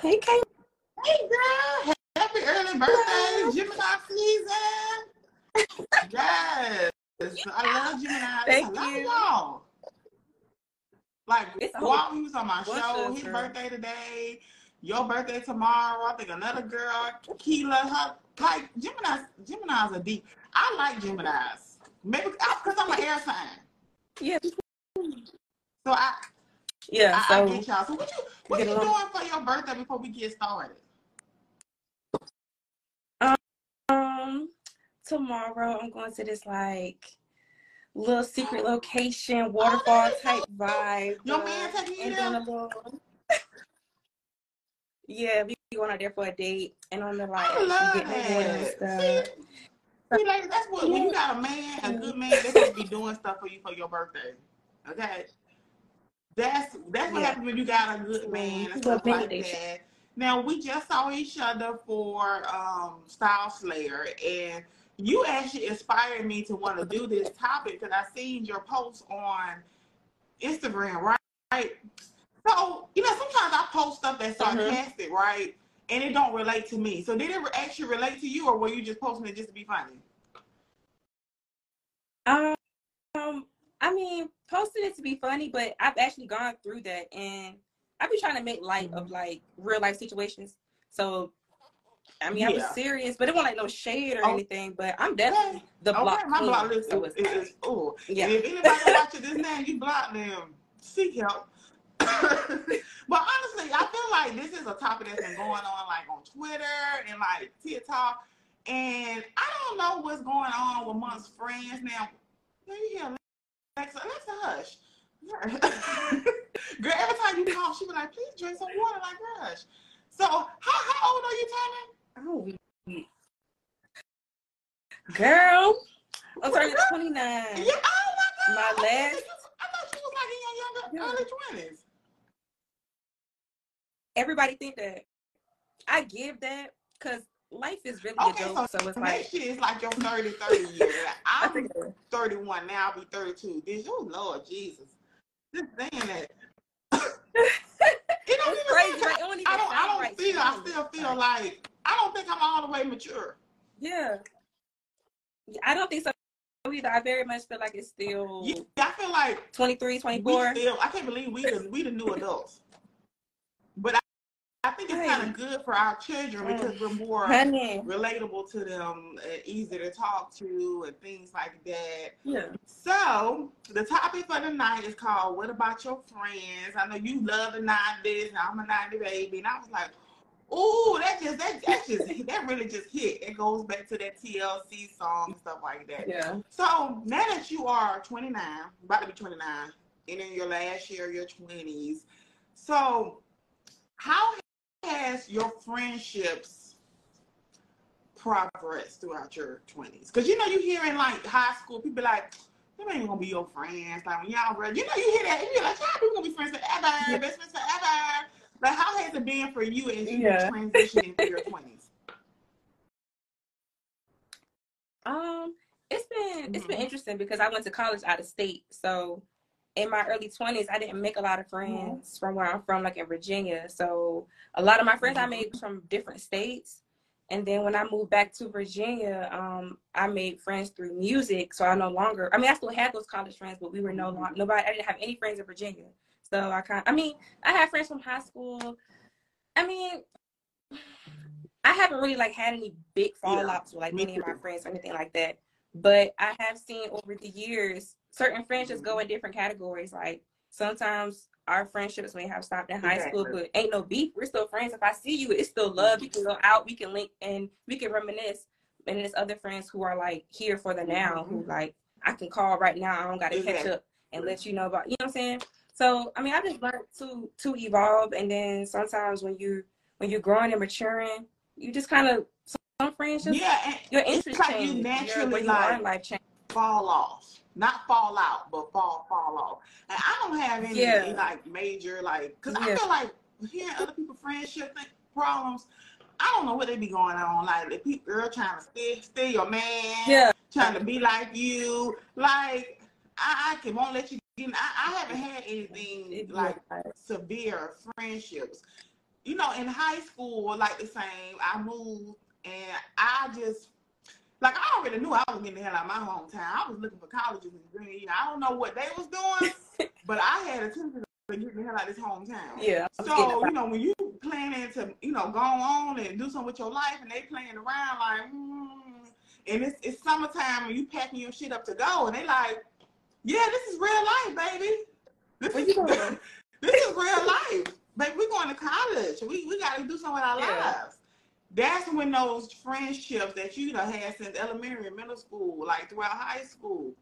Hey, Kate. Hey, girl. Happy early birthday, Gemini season. yes. I love Gemini. Thank I love you. y'all. Like, It's a he was on my show, his girl. birthday today, your birthday tomorrow. I think another girl, Keela, her, like, Gemini's, Gemini's are deep. I like Gemini's. Maybe because I'm an air sign. Yeah. So I, Yeah. I, I get y'all. So what you what you doing for your birthday before we get started? um tomorrow I'm going to this like little secret location, waterfall that is type so vibe. Your uh, man taking you there? doing a little Yeah, we going out there for a date and on the like I love that. stuff. See, see, like that's what when you got a man, a good man, they're supposed to be doing stuff for you for your birthday. Okay, that's that's what Yeah. happens when you got a good man and stuff like that. Now we just saw each other for um, Style Slayer, and you actually inspired me to want to do this topic because I seen your post on Instagram, right? Right. So you know, sometimes I post stuff that's Mhm. sarcastic, right? And it don't relate to me. So did it actually relate to you, or were you just posting it just to be funny? Um, I mean, posting it to be funny, but I've actually gone through that, and I've been trying to make light of mm-hmm. like real life situations. So, I mean, I was serious, but it wasn't like no shade or Oh. anything. But I'm definitely the Okay, block my block list so is, it's is, oh. yeah. And if anybody watching this now, you block them. Seek help. but honestly, I feel like this is a topic that's been going on like on Twitter and like TikTok. And I don't know what's going on with amongst friends now. Now you hear Alexa, Alexa, hush. Girl, every time you call, she be like, please drink some water, like hush. So how, how old are you, Tammy? Oh, girl, I'm turning Girl, 29. Yeah, oh my God. My Okay, last- you- I thought you was like in your younger, Yeah. early 20s. Everybody think that I give that because life is really Okay, a joke. So, it's like shit is like your 30, 30 years. I I'm think 31 now. I'll be 32. Bitch, oh Lord Jesus. Just saying that. it don't even crazy. Like, don't even I don't. I don't right feel. I still feel like I don't think I'm all the way mature. Yeah. I don't think so either. I very much feel like it's still Yeah, I feel like 23, 24. still. I can't believe we the we the new adults. I, think it's kind of good for our children because we're more Honey. relatable to them, and easy to talk to, and things like that. Yeah. So the topic for the night is called "What about your friends?" I know you love the '90s, and I'm a '90 baby, and I was like, "Ooh, that just that that just that really just hit." It goes back to that TLC song and stuff like that. Yeah. So now that you are 29, about to be 29, and in your last year of your 20s, so how has your friendships progressed throughout your 20s? Because you know you hear in like high school, people like, them ain't gonna be your friends. Like when y'all ready, you know you hear that, and you're like, y'all people gonna be friends forever, Yeah. best friends forever. Like how has it been for you as you Yeah. transitioning through your 20s? Um, it's been it's been Mhm. interesting because I went to college out of state. So in my early twenties, I didn't make a lot of Mm-hmm. friends from where I'm from, like in Virginia. So a lot of my friends I made from different states. And then when I moved back to Virginia, um, I made friends through music. So I no longer, I mean, I still had those college friends, but we were no longer, nobody, I didn't have any friends in Virginia. So I kind of, I mean, I had friends from high school. I mean, I haven't really like had any big Yeah, fallouts with like many of my friends or anything like that. But I have seen over the years certain friendships go in different categories. Like sometimes our friendships may have stopped in high school, but ain't no beef. We're still friends. If I see you, it's still love. We can go out, we can link, and we can reminisce. And there's other friends who are like here for the now, who like I can call right now. I don't got to catch Mm-hmm. Up and let you know about. You know what I'm saying? So I mean, I just learned to to evolve, and then sometimes when you when you're growing and maturing, you just kind of some friendships. Yeah, your it's interest like change. you Your- naturally where you are in like life change. fall off. Not fall out, but fall fall off. And I don't have any, Yeah. like major like because I feel like hearing other people friendship thing, problems. I don't know what they be going on. Like the people girl trying to steal, steal your man, Yeah. trying to be like you. Like I, I can won't let you get. in- I, I haven't had anything like severe friendships. you know, in high school, like the same, I moved and I just like I already knew I was getting the hell out of my hometown. I was looking for colleges in Green. I don't know what they was doing, but I had a tendency to get the hell out of this hometown. Yeah. So you know when you planning to you know go on and do something with your life, and they playing around like, mm, and it's it's summertime and you packing your shit up to go, and they like, yeah, this is real life, baby. This is this is real life, baby. We're going to college. We we got to do something with our Yeah. lives that's when those friendships that you done had since elementary and middle school, like throughout high school,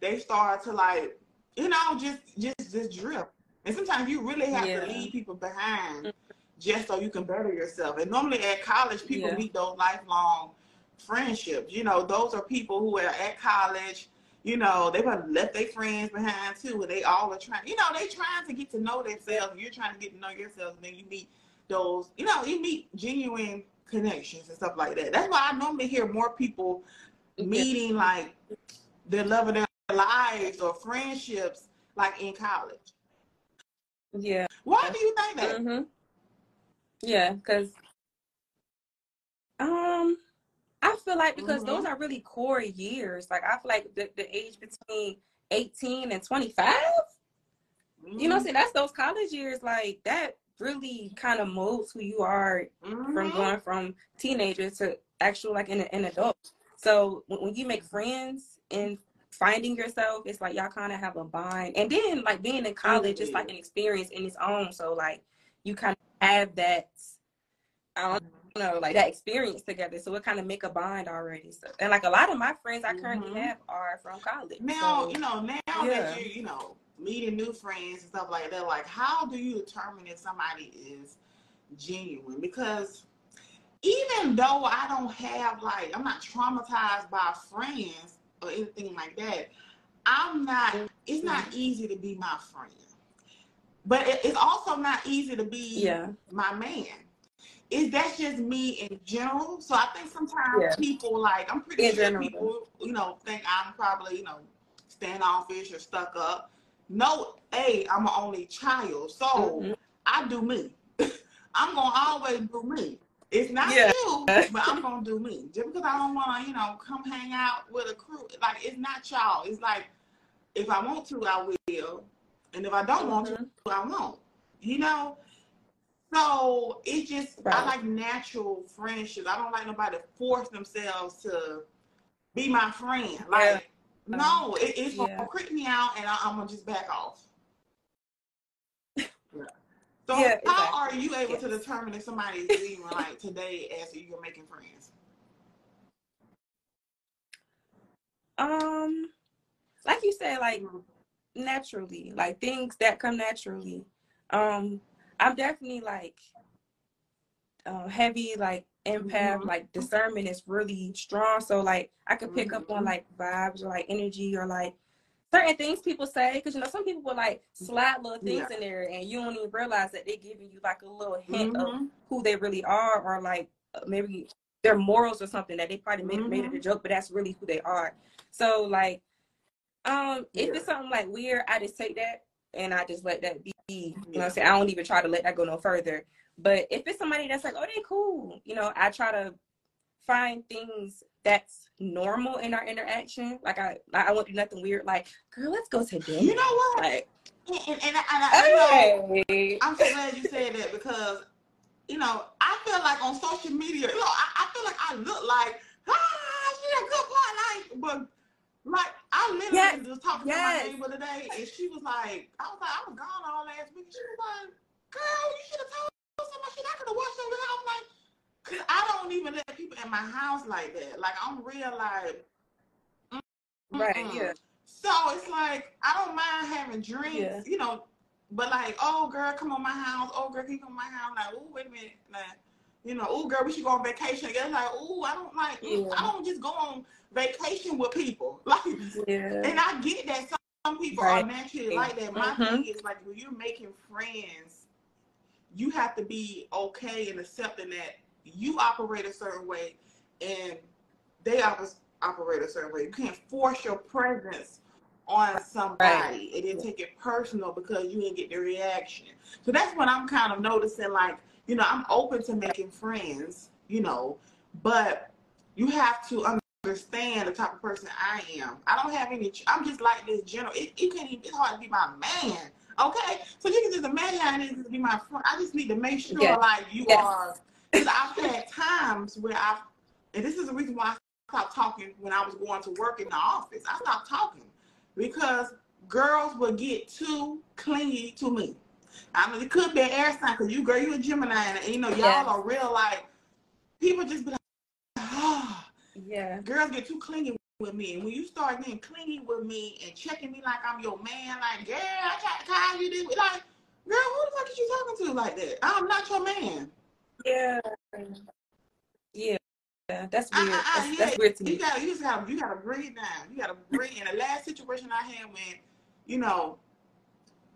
they start to like, you know, just just just drift. And sometimes you really have Yeah. to leave people behind just so you can better yourself. And normally at college, people Yeah. meet those lifelong friendships. You know, those are people who are at college. You know, they've left their friends behind too, and they all are trying. You know, they trying to get to know themselves. You're trying to get to know yourself, and then you meet those. You know, you meet genuine connections and stuff like that. That's why I normally hear more people meeting like the love of their lives or friendships like in college. Yeah. Why do you think that? hmm Yeah, because um, I feel like because those Mhm. are really core years. Like I feel like the, the age between eighteen and twenty five. You know, see, that's those college years. Like that really kind of molds who you are from Mhm. going from teenager to actual like an, an adult. So when, when you make friends and finding yourself, it's like y'all kind of have a bond. And then like being in college, it's like an experience in its own. So like you kind of have that, I don't know, like that experience together. So it kind of make a bond already. So and like a lot of my friends I currently Mhm. have are from college. Now, So, you know, now yeah. that you, you know, meeting new friends and stuff like that, like how do you determine if somebody is genuine? Because even though I don't have like I'm not traumatized by friends or anything like that, I'm not it's not mm-hmm. easy to be my friend. But it, it's also not easy to be yeah, my man. Is that just me in general? So I think sometimes Yeah. people like I'm pretty In sure general. people you know think I'm probably you know standoffish or stuck up. No, a I'm an only child, so Mhm. I do me. I'm gonna always do me. It's not Yeah. you, but I'm gonna do me. Just because I don't want to, you know, come hang out with a crew, like it's not y'all. It's like if I want to, I will, and if I don't want to, Mhm. I won't. You know. So it's just I like natural friendships. I don't like nobody to force themselves to be my friend. Like no, it, it's gonna Yeah. creep me out, and I, I'm gonna just back off. So Yeah, how are you able to determine if somebody is even like today as you're making friends? Um, like you said, like Mhm. naturally, like things that come naturally. Um, I'm definitely like uh, heavy, like empath, Mhm. like discernment is really strong. So like I could pick up on Mhm. like vibes or like energy or like certain things people say because you know some people will like slide little things in there and you don't even realize that they're giving you like a little hint of Mhm. who they really are or like uh, maybe their morals or something that they probably made, made it a Mhm. joke but that's really who they are so like um if Yeah. it's something like weird i just take that and i just let that be you know what i'm saying i don't even try to let that go no further but if it's somebody that's like oh they cool you know i try to find things that's normal in our interaction like i i won't do nothing weird like girl let's go to dinner You know what? like And, and, and I, and I, you know, I'm so glad you said that because, you know, I feel like on social media, you know, I, I feel like I look like, ah, she a good part, like, but like I literally Yes, was talking yes. to my neighbor today, and she was like, I was like, I was gone all last week. She was like, girl, you should have told shit. I could have watched over there. I'm like, cause I don't even let people in my house like that. Like I'm real like. right Mm-mm. yeah So it's like I don't mind having drinks, Yeah. you know, but like, oh girl, come on my house. Oh girl, can you come on my house? Like, oh wait a minute, like, you know, oh girl, we should go on vacation together. Like, oh, I don't like, Yeah. I don't just go on vacation with people. Like, yeah and I get that some, people Right. are naturally like that. My Mhm. thing is like when you're making friends, you have to be okay and accepting that you operate a certain way and they operate a certain way. You can't force your presence on somebody and then take it personal because you didn't get the reaction. So that's what I'm kind of noticing. Like you know, I'm open to making friends, you know, but you have to understand the type of person I am. I don't have any. I'm just like this general. It, it can't even. It's hard to be my man. Okay, so you can just imagine how it is to be my friend. I just need to make sure Yes. like you Yes. are. Because I've had times where I've, and this is the reason why I stopped talking when I was going to work in the office. I stopped talking because girls would get too clingy to me. I mean, it could be an air sign because you, girl, you a Gemini, and you know y'all Yes. are real like people just be like, ah Yeah. girls get too clingy with me. And when you start getting clingy with me and checking me like I'm your man, like, girl, I can't call you this. Like, girl, who the fuck is you talking to like that? I'm not your man. Yeah. Yeah. Yeah, That's Uh, weird. uh, uh, That's, yeah, that's weird to You me. gotta, you just gotta, you gotta breathe down. You gotta breathe. In the last situation I had when, you know,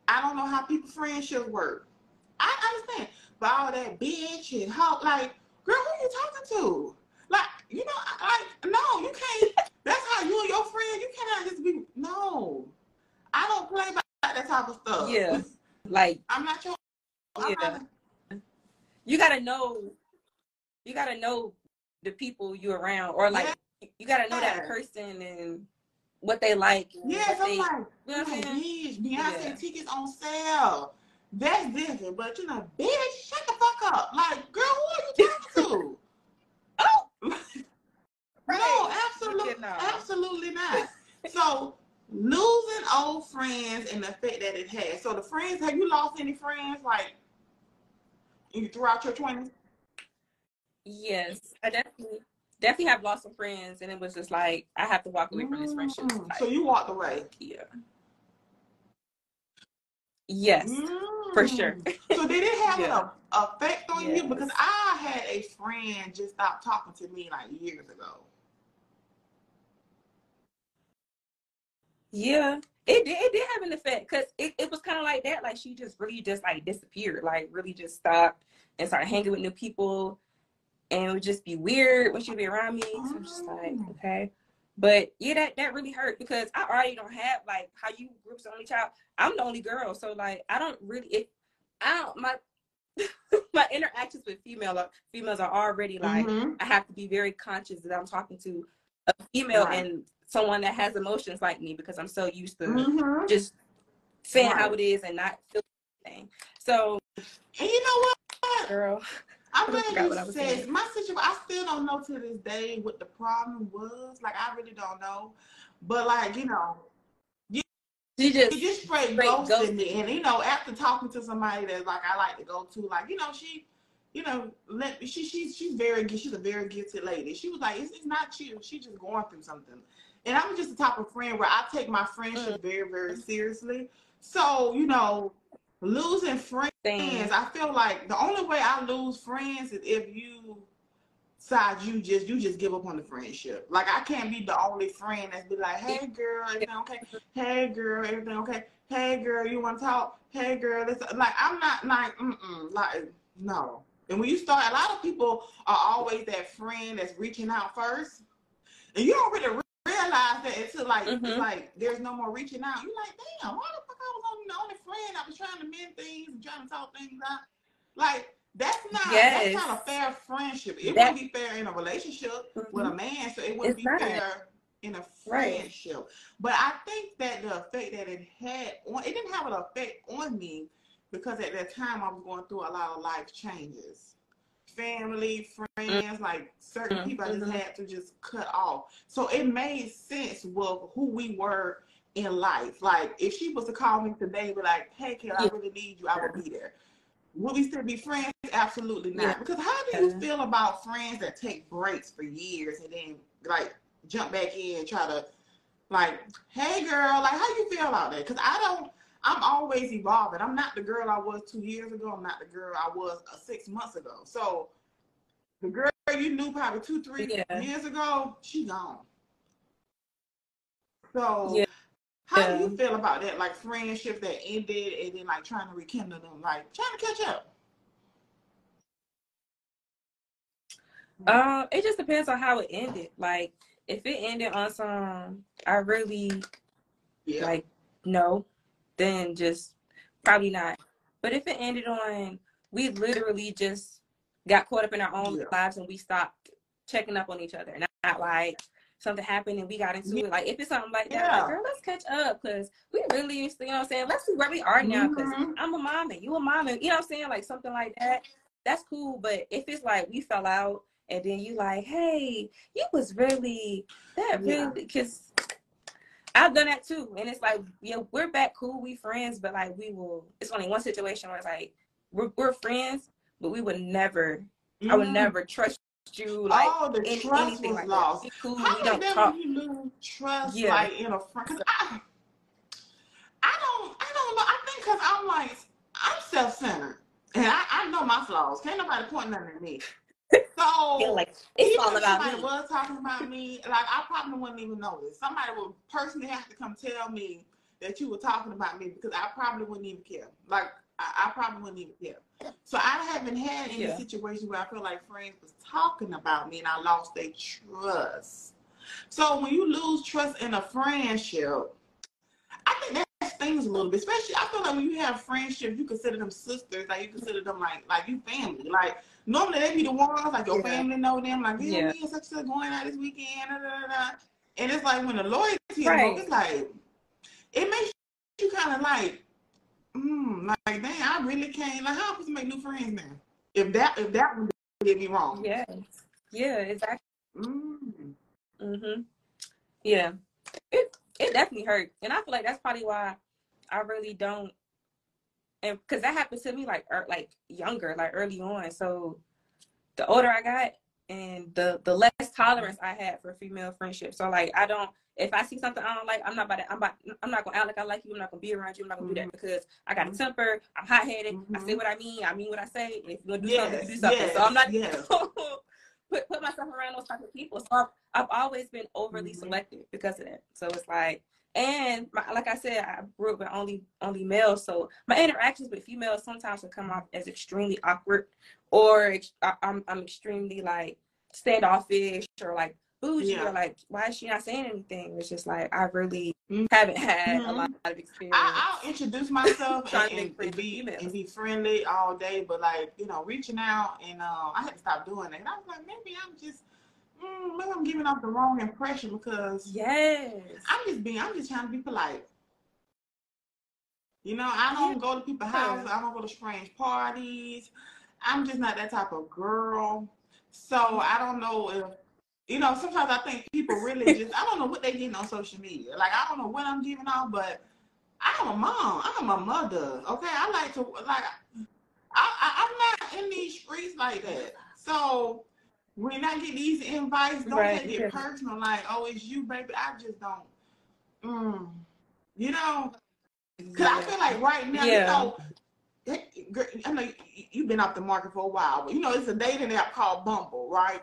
I don't know how people friendships work. I understand, but all that bitch and how, like, girl, who you talking to? Like, you know, I- like, no, you can't. That's you and your friend. You cannot just be. No, I don't play by that type of stuff. Yeah. Like I'm not your. I'm Yeah. not, you gotta know you gotta know the people you around or like you gotta know that person and what they like yes, I'm they, like. you know what I'm Like, bitch, Beyonce Yeah. tickets on sale. That's different. But you know, bitch, shut the fuck up. Like, girl, who are you talking to? No, absolutely, No. absolutely not. So losing old friends and the effect that it has. So the friends, have you lost any friends like you throughout your twenties? yes. I definitely definitely have lost some friends and it was just like I have to walk away from this friendship. Mm, Like, So you walked away. yeah. Yes, for sure. Mm. So did it have Yeah. an effect on you? Because I had a friend just stop talking to me like years ago. Yeah, it did. It did have an effect because it, it was kind of like that. Like she just really just like disappeared. Like really just stopped and started hanging with new people, and it would just be weird when she'd be around me. So I'm just like, Oh. okay. But yeah, that that really hurt because I already don't have like how you group's the only child. I'm the only girl, so like I don't really. It, I don't my my interactions with female are- females are already like Mhm. I have to be very conscious that I'm talking to a female Right. and someone that has emotions like me because I'm so used to Mhm. just saying how it is and not feeling anything. So, And you know what? girl, I'm glad forgot what I you said my situation. I still don't know to this day what the problem was. Like I really don't know. But like you know, she just She just straight, Straight ghosted ghosted. me. And you know, after talking to somebody that like I like to go to, like, you know, she you know, let she she's she's very she's a very gifted lady. She was like, it's, it's not you. She's just going through something. And I'm just the type of friend where I take my friendship very, very seriously. So, you know, losing friends. I feel like the only way I lose friends is if you side you just you just give up on the friendship. Like I can't be the only friend that's be like, hey girl, everything okay? Hey girl, everything okay? Hey girl, you want to talk? Hey girl, this like I'm not like mm mm, like no. And when you start, a lot of people are always that friend that's reaching out first, and you don't really re- realize that until like it's Mhm. like there's no more reaching out. You're like, damn, why the fuck I was only the only friend I was trying to mend things and trying to talk things out. Like that's not Yes. that's not a fair friendship. It That- wouldn't be fair in a relationship Mhm. with a man, so it wouldn't It's be not. fair in a Right. friendship. But I think that the effect that it had on it didn't have an effect on me because at that time I was going through a lot of life changes. Family, friends, like certain Mhm. people I just Mhm. had to just cut off. So it made sense with who we were in life. Like if she was to call me today, be like, "Hey, kid, I really need you," I would be there. Would we still be friends? Absolutely not. Yeah. Because how do you feel about friends that take breaks for years and then like jump back in and try to like, hey girl, like how you feel about that? Because I don't. I'm always evolving. I'm not the girl I was two years ago. I'm not the girl I was uh, six months ago. So the girl you knew probably two, three Yeah. years ago, she gone. So Yeah. how Yeah. do you feel about that? Like friendship that ended and then like trying to rekindle them, like trying to catch up. Um, it just depends on how it ended. Like, if it ended on some, I really Yeah. like no, then just probably not. But if it ended on we literally just got caught up in our own Yeah. lives and we stopped checking up on each other. Not, not like something happened and we got into it. Like if it's something like that, Yeah. like, girl, let's catch up because we really used to, you know what I'm saying? Let's see where we are now because Mhm. I'm a mom and you a mom and you know what I'm saying? Like something like that. That's cool. But if it's like we fell out and then you like, hey, you was really that really because I've done that too. And it's like, yeah, we're back cool, we friends, but like we will it's only one situation where it's like we're, we're friends, but we would never I would Mhm. never trust you like oh, the in trust anything was like lost. that. Cool, How we don't talk. you lose trust Yeah. like in a friend? I, I don't, I don't know. I think because I'm like, I'm self-centered, and I, I know my flaws. Can't nobody point nothing at me. So like it's all if about somebody me. was talking about me, like I probably wouldn't even know this. Somebody would personally have to come tell me that you were talking about me because I probably wouldn't even care. Like I, I probably wouldn't even care. So I haven't had any Yeah. situation where I feel like friends was talking about me and I lost their trust. So when you lose trust in a friendship, I think that stings a little bit. Especially, I feel like when you have friendships, you consider them sisters, like you consider them like like you family. Like normally they be the ones like your Yeah. family know them. Like yeah, Yeah. me and such such going out this weekend. Da, da, da. And it's like when the loyalty Right. it's like it makes you kind of like, mm, like dang, I really can't. Like how am I supposed to make new friends now? If that if that one did me wrong. Yeah. Yeah, exactly. Mm. hmm Yeah. It it definitely hurt. And I feel like that's probably why I really don't and because that happened to me like er, like younger, like early on. So the older I got and the the less tolerance I had for female friendship. So like I don't if I see something I don't like, I'm not about to, I'm about I'm not gonna act like I like you. I'm not gonna be around you. I'm not gonna do that because I got a temper. I'm hot headed. I say Mhm. what I mean. I mean what I say. And if you wanna do something, Yes, you do something. yes, so I'm not yes. put put myself around those type of people. So I've, I've always been overly Mhm. selective because of that. So it's like, and my, like I said, I grew up with only only males, so my interactions with females sometimes can come off as extremely awkward, or ex- I, I'm I'm extremely like standoffish or like bougie Yeah. or like why is she not saying anything? It's just like I really Mhm. haven't had a Mhm. lot of experience. I, I'll introduce myself and, and, and be and be friendly all day, but like you know, reaching out and uh, I had to stop doing it. And I was like, maybe I'm just mm, maybe I'm giving off the wrong impression because yes. I'm just being I'm just trying to be polite. You know, I don't go to people's houses. I don't go to strange parties. I'm just not that type of girl. So I don't know if you know. Sometimes I think people really just I don't know what they getting on social media. Like I don't know what I'm giving off, but I'm a mom. I'm a mother. Okay, I like to like. I, I I'm not in these streets like that. So when I get these invites, don't Right, take it yeah. personal. Like, oh, it's you, baby. I just don't. Mm, you know, because I feel like right now, Yeah. you know, I know you- you've been off the market for a while, but you know, it's a dating app called Bumble, right?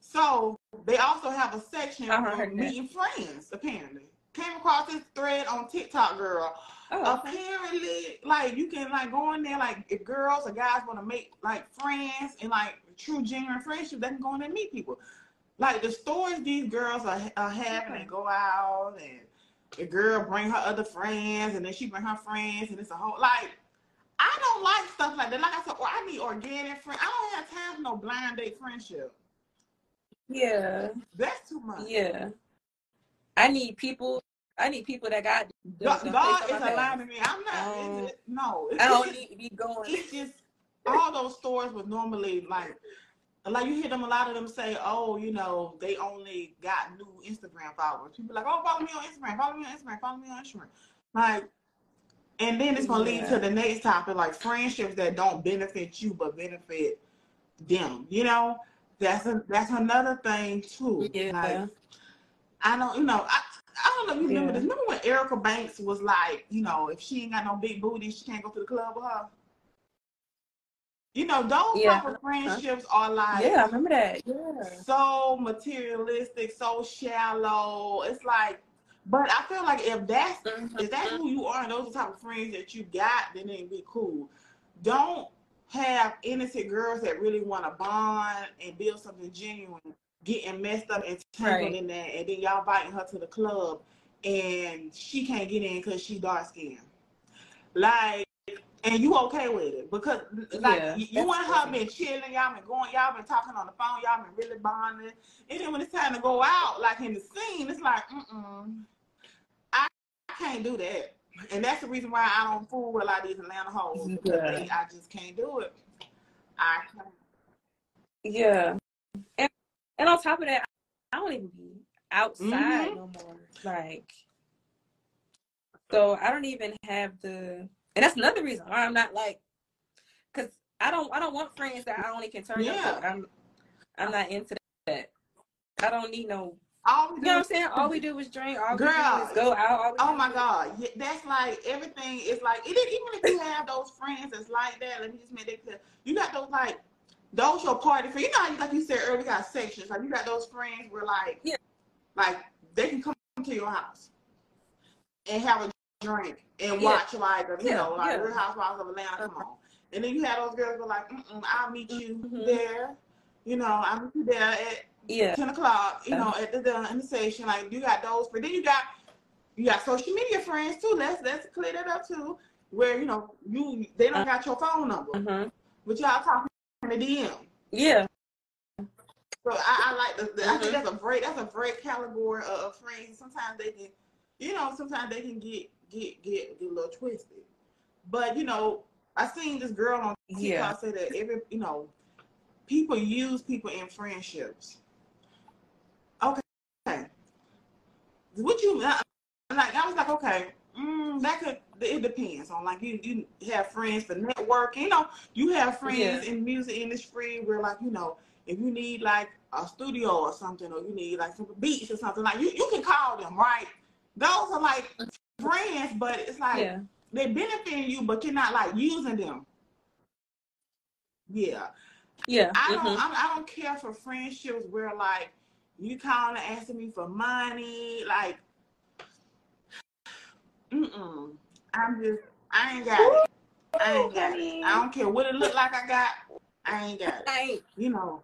So they also have a section for meeting friends, apparently. Came across this thread on TikTok, girl. Oh, okay. Apparently, like you can like go in there, like if girls or guys want to make like friends and like true genuine friendship, they can go in and meet people. Like the stories these girls are, are having and go out and the girl bring her other friends and then she bring her friends and it's a whole like I don't like stuff like that. Like I said, or I need organic friends. I don't have time for no blind date friendship. yeah. That's too much. Yeah. I need people. I need people that got. God, God is allowing me. I'm not. Um, it's- no, I don't need to be going. it's just all those stores would normally like like you hear them a lot of them say oh you know they only got new instagram followers people like oh follow me on instagram follow me on instagram follow me on instagram like and then it's gonna lead Yeah. to the next topic like friendships that don't benefit you but benefit them you know that's a that's another thing too Yeah. like i don't you know i I don't know if you remember Yeah. this. Remember when Erica Banks was like, you know, if she ain't got no big booty, she can't go to the club with her. You know, those Yeah. type of friendships are like yeah, I remember that. Yeah. so materialistic, so shallow. It's like, but I feel like if that's mm-hmm. if that's who you are and those are the type of friends that you got, then it'd be cool. Don't have innocent girls that really want to bond and build something genuine, getting messed up and tangled Right. in that, and then y'all inviting her to the club and she can't get in because she dark skinned. Like, and you okay with it because like Yeah, you and her been chilling, y'all been going, y'all been talking on the phone, y'all been really bonding, and then when it's time to go out, like in the scene, it's like, mm I, I can't do that, and that's the reason why I don't fool with a lot of these Atlanta hoes. because they- I just can't do it. I can't. Yeah. And and on top of that, I don't even be outside Mhm. no more. Like so I don't even have the and that's another reason why I'm not like cause I don't I don't want friends that I only can turn Yeah. up. I'm I'm not into that. I don't need no All we you know what I'm saying? All we do is drink, all we do is go out. Oh my God, yeah, that's like everything is like it, even if you have those friends that's like that. Let me just make that clear. You got those like those your party friends. You know, like you said earlier, we got sections. Like you got those friends where like Yeah. like they can come to your house and have a drink and Yeah. watch like you know like yeah. Real Housewives of Atlanta. Come on, and then you have those girls who are like, I'll meet you Mhm. there. You know, I'll meet you there at Yeah. 10 o'clock, you know, at the, the in the station. Like you got those, but then you got you got social media friends too. Let's let's clear that up too. Where you know you they don't got your phone number, Mhm. but y'all talking in the DM. Yeah. So I, I like the, the I Mhm. think that's a great that's a great category of, of friends. Sometimes they can, you know, sometimes they can get get get, get a little twisted. But you know, I seen this girl on TikTok Yeah. say that every you know, people use people in friendships. Okay. What you like? I was like, okay, mm, that could. It depends on like you. You have friends for networking. You know, you have friends Yeah. in the music industry where like you know, if you need like a studio or something, or you need like some beats or something, like you you can call them, right? Those are like friends, but it's like Yeah. they benefiting you, but you're not like using them. Yeah. Yeah. I don't. Mhm. I'm, I don't care for friendships where like you calling and asking me for money. Like, mm I'm just. I ain't got it. I ain't got it. I don't care what it look like. I got. I ain't got it. You know,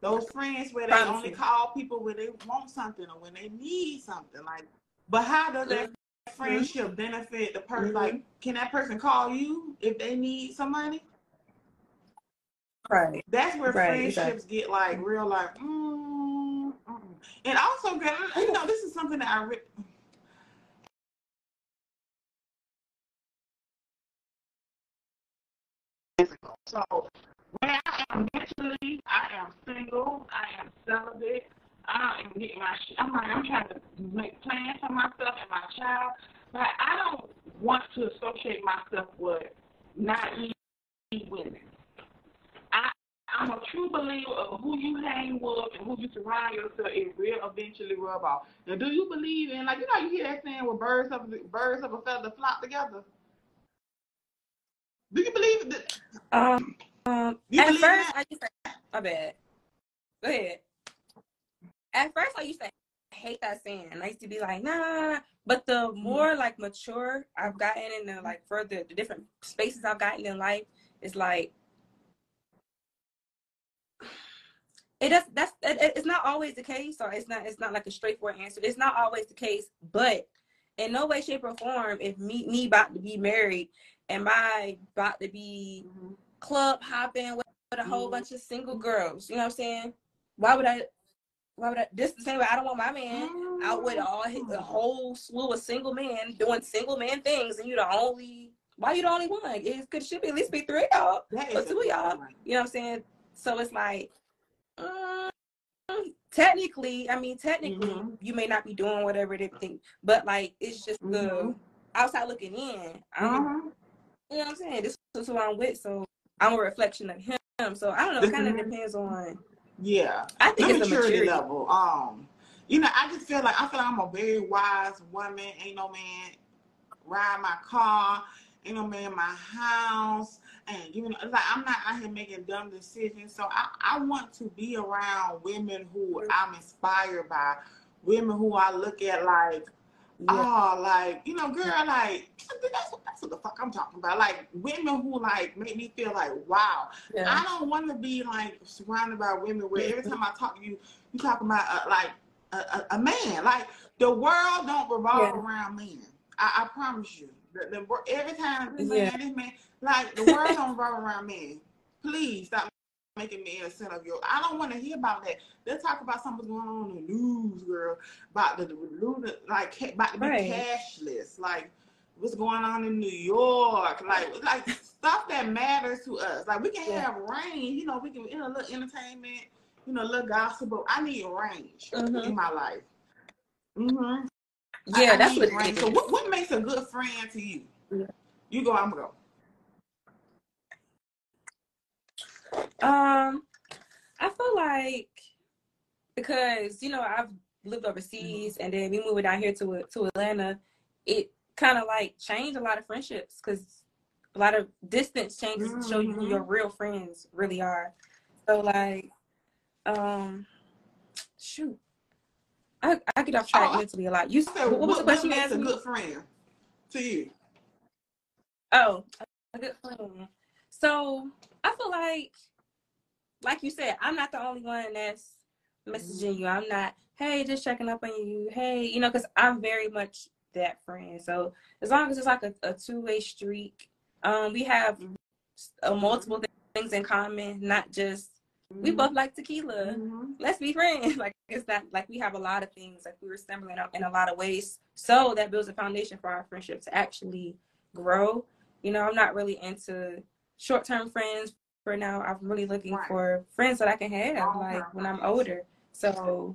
those friends where they Promise only you. call people when they want something or when they need something. Like, but how does that friendship benefit the person? Mhm. Like, can that person call you if they need some money? Right. That's where Right, friendships get like real, like, mm, mm. and also, you know, this is something that I re- so when I am mentally, I am single, I am celibate, I am getting my, sh- I'm like, I'm trying to make plans for myself and my child, but I don't want to associate myself with naive women. I, I'm a true believer of who you hang with and who you surround yourself it will eventually rub off. Now, do you believe in like you know you hear that saying with birds of birds of a feather flock together? Do you believe that? Um, um You at first that? I to my bad. Go ahead. At first I used to hate that saying. I used to be like, nah, nah, nah, nah. But the more like mature I've gotten in the like further the different spaces I've gotten in life, it's like it does that's it, it- it's not always the case, or it's not it's not like a straightforward answer. It's not always the case, but in no way, shape, or form, if me me about to be married, am I about to be club hopping with, with a whole Mhm. bunch of single girls. You know what I'm saying? Why would I? Why would I? This the same way I don't want my man out with all his, a whole slew of single men doing single man things, and you the only. Why you the only one? It could should be at least be three of y'all. Is two of y'all, you know what I'm saying? So it's like, um, technically, I mean, technically, Mhm. you may not be doing whatever they think, but like, it's just the Mhm. outside looking in. I'm Mhm. you know what I'm saying? This is who I'm with, so I'm a reflection of him. So I don't know. It kind of depends on. Yeah. I think the it's a maturity maturity. level. Um, you know, I just feel like I feel like I'm a very wise woman. Ain't no man ride my car. Ain't no man in my house. And you know, like I'm not out here making dumb decisions. So I, I want to be around women who I'm inspired by, women who I look at like, Yeah. oh, like you know, girl, like that's what, that's what the fuck I'm talking about. Like women who like make me feel like, wow, yeah. I don't want to be like surrounded by women where every time I talk to you, you talking about uh, like a, a, a man. Like the world don't revolve Yeah. around men. I, I promise you. The, the, every time this man, this man, like the world don't revolve around men. Please stop making me innocent of your. I don't want to hear about that. They'll talk about something going on in the news, girl, about the, like about to be Right. cashless, like what's going on in New York, like like stuff that matters to us. Like we can Yeah. have range, you know, we can you know, a little entertainment, you know, a little gossip, but I need range Mhm. in my life. Mm-hmm. Yeah, I that's need what range. So what, what makes a good friend to you? Yeah. You go, I'm gonna go. Um, I feel like because you know I've lived overseas and then we moved down here to to Atlanta, it kind of like changed a lot of friendships because a lot of distance changes to show you who your real friends really are. So like, um, shoot, I I get off track Oh, mentally a lot. You said, what, was the what, what question you makes asked a good friend to you? Oh, a good friend. So I feel like, like you said, I'm not the only one that's messaging you. I'm not, hey, just checking up on you. Hey, you know, because I'm very much that friend. So as long as it's like a, a two way streak, um, we have uh, multiple things in common, not just we both like tequila. Mhm. Let's be friends. Like it's not like we have a lot of things like we were in in a lot of ways. So that builds a foundation for our friendship to actually grow. You know, I'm not really into short term friends for now. I'm really looking Right. for friends that I can have Long-term like when I'm older. So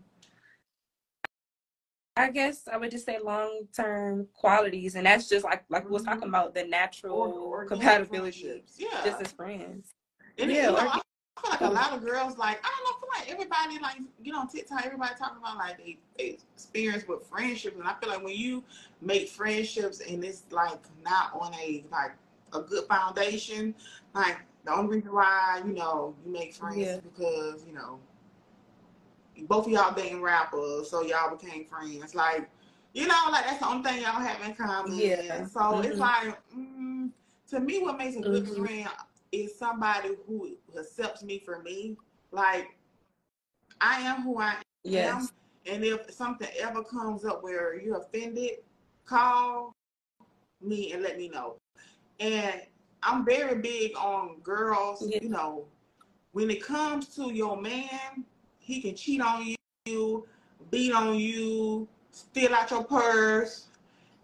I guess I would just say long term qualities, and that's just like like we was talking Mhm. about the natural or compatibility. Yeah. just as friends. And Yeah, you know, or- I feel like a lot of girls like I don't know. I feel like everybody like you know on TikTok, everybody talking about like they, they experience with friendships, and I feel like when you make friendships and it's like not on a like a good foundation, like the only reason why you know you make friends Yeah. is because you know both of y'all being rappers, so y'all became friends. Like you know, like that's the only thing y'all have in common. Yeah. So it's Mhm. like mm, to me, what makes a good Mhm. friend is somebody who accepts me for me. Like I am who I Yes. am, and if something ever comes up where you're offended, call me and let me know. And I'm very big on girls. Yeah. You know, when it comes to your man, he can cheat on you, beat on you, steal out your purse,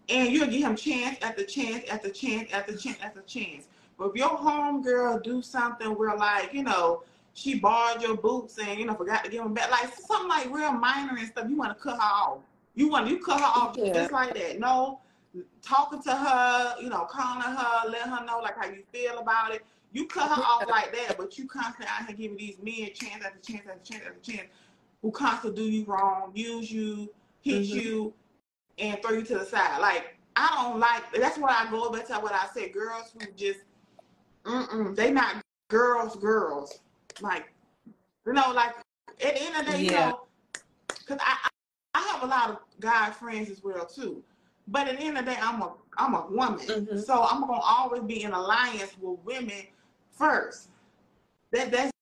and you'll give him chance after chance after chance after chance after chance. But if your home girl do something where like, you know, she borrowed your boots and you know forgot to give them back, like something like real minor and stuff, you want to cut her off. You want you cut her off Yeah. just like that. No, talking to her, you know, calling her, letting her know like how you feel about it. You cut her off like that, but you constantly out here giving these men chance after chance after chance after chance who constantly do you wrong, use you, hit Mhm. you, and throw you to the side. Like I don't like. That's why I go back to what I said. Girls who just, mm-mm, they not girls, girls. Like, you know, like at the end of the day, you Yeah. know, because I, I I have a lot of guy friends as well too. But at the end of the day, I'm a I'm a woman, Mhm. so I'm gonna always be in alliance with women first. That that's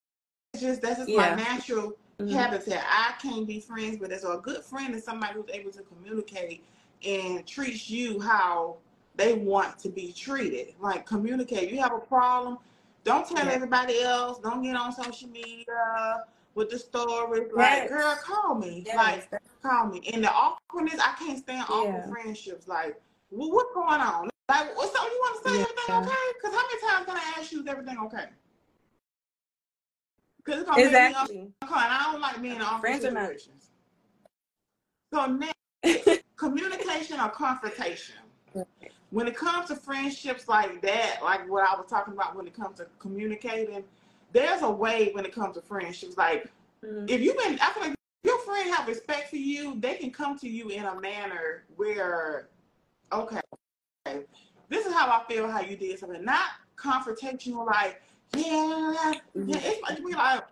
just that's just Yeah. my natural Mhm. habitat. I can't be friends with it. So a good friend is somebody who's able to communicate and treats you how they want to be treated. Like communicate. You have a problem, don't tell Yeah. everybody else. Don't get on social media with the stories. Like, girl, call me. Yes. Like, call me. And the awkwardness, I can't stand awkward Yeah. friendships. Like, well, what's going on? Like, what's something you want to say? Yeah. Everything okay? Because how many times can I ask you is everything okay? Because it's gonna make me Exactly. uncomfortable. And I don't like being in awkward situations. So next, communication or confrontation. When it comes to friendships like that, like what I was talking about when it comes to communicating, there's a way when it comes to friendships. Like Mhm. if you've been, I feel like your friend have respect for you, they can come to you in a manner where, okay, this is how I feel how you did something, not confrontational. Like, yeah, yeah. It's like we like,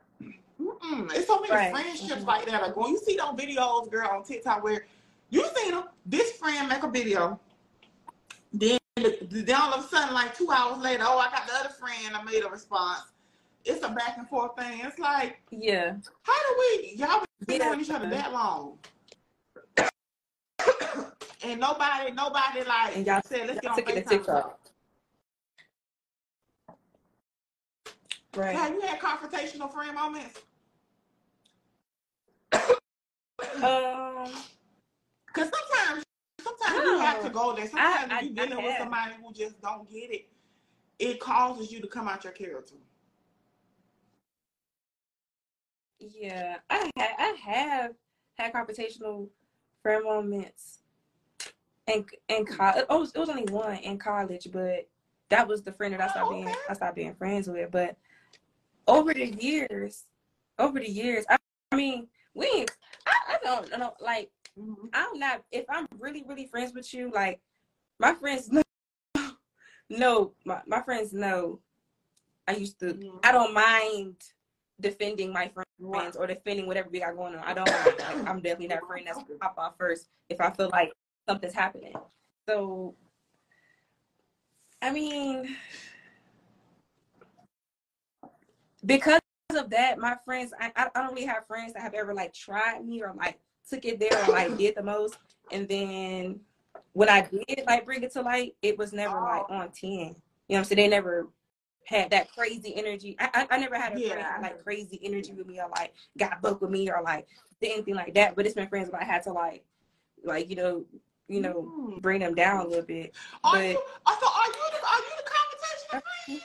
mm-mm. it's so many Right. friendships Mhm. like that are going. You see those videos, girl, on TikTok where you seen them. This friend make a video, then then all of a sudden, like two hours later, oh, I got the other friend. I made a response. It's a back and forth thing. It's like, Yeah. how do we? Y'all been Yeah. knowing each other that long? and nobody, nobody like And y'all, said, let's get y'all on to FaceTime. TikTok. Right. Have you had confrontational friend moments? Um, Because sometimes, sometimes you have to go there. Sometimes I- you're dealing with somebody who just don't get it, it causes you to come out your character. Yeah, I ha- I have had confrontational friend moments. And and college, oh, it was, only one in college, but that was the friend that I stopped Oh, being. I stopped being friends with. But over the years, over the years, I, I mean, we I, I don't know like I'm not if I'm really really friends with you, like my friends know, no, my, my friends know. I used to. Mhm. I don't mind defending my friends Right. or defending whatever we got going on. I don't. Like, I'm definitely that friend that's gonna pop off first if I feel like something's happening. So, I mean, because of that, my friends, I, I don't really have friends that have ever like tried me or like took it there or like did the most. And then when I did like bring it to light, it was never like oh. on 10. You know what I'm saying? They never had that crazy energy. I, I, I never had a friend Yeah. had, like crazy energy with me or like got book with me or like did anything like that. But it's been friends where I had to like, like, you know, you know, Mm. bring them down a little bit. Are But- you? uh, So are you the are you the confrontational friend?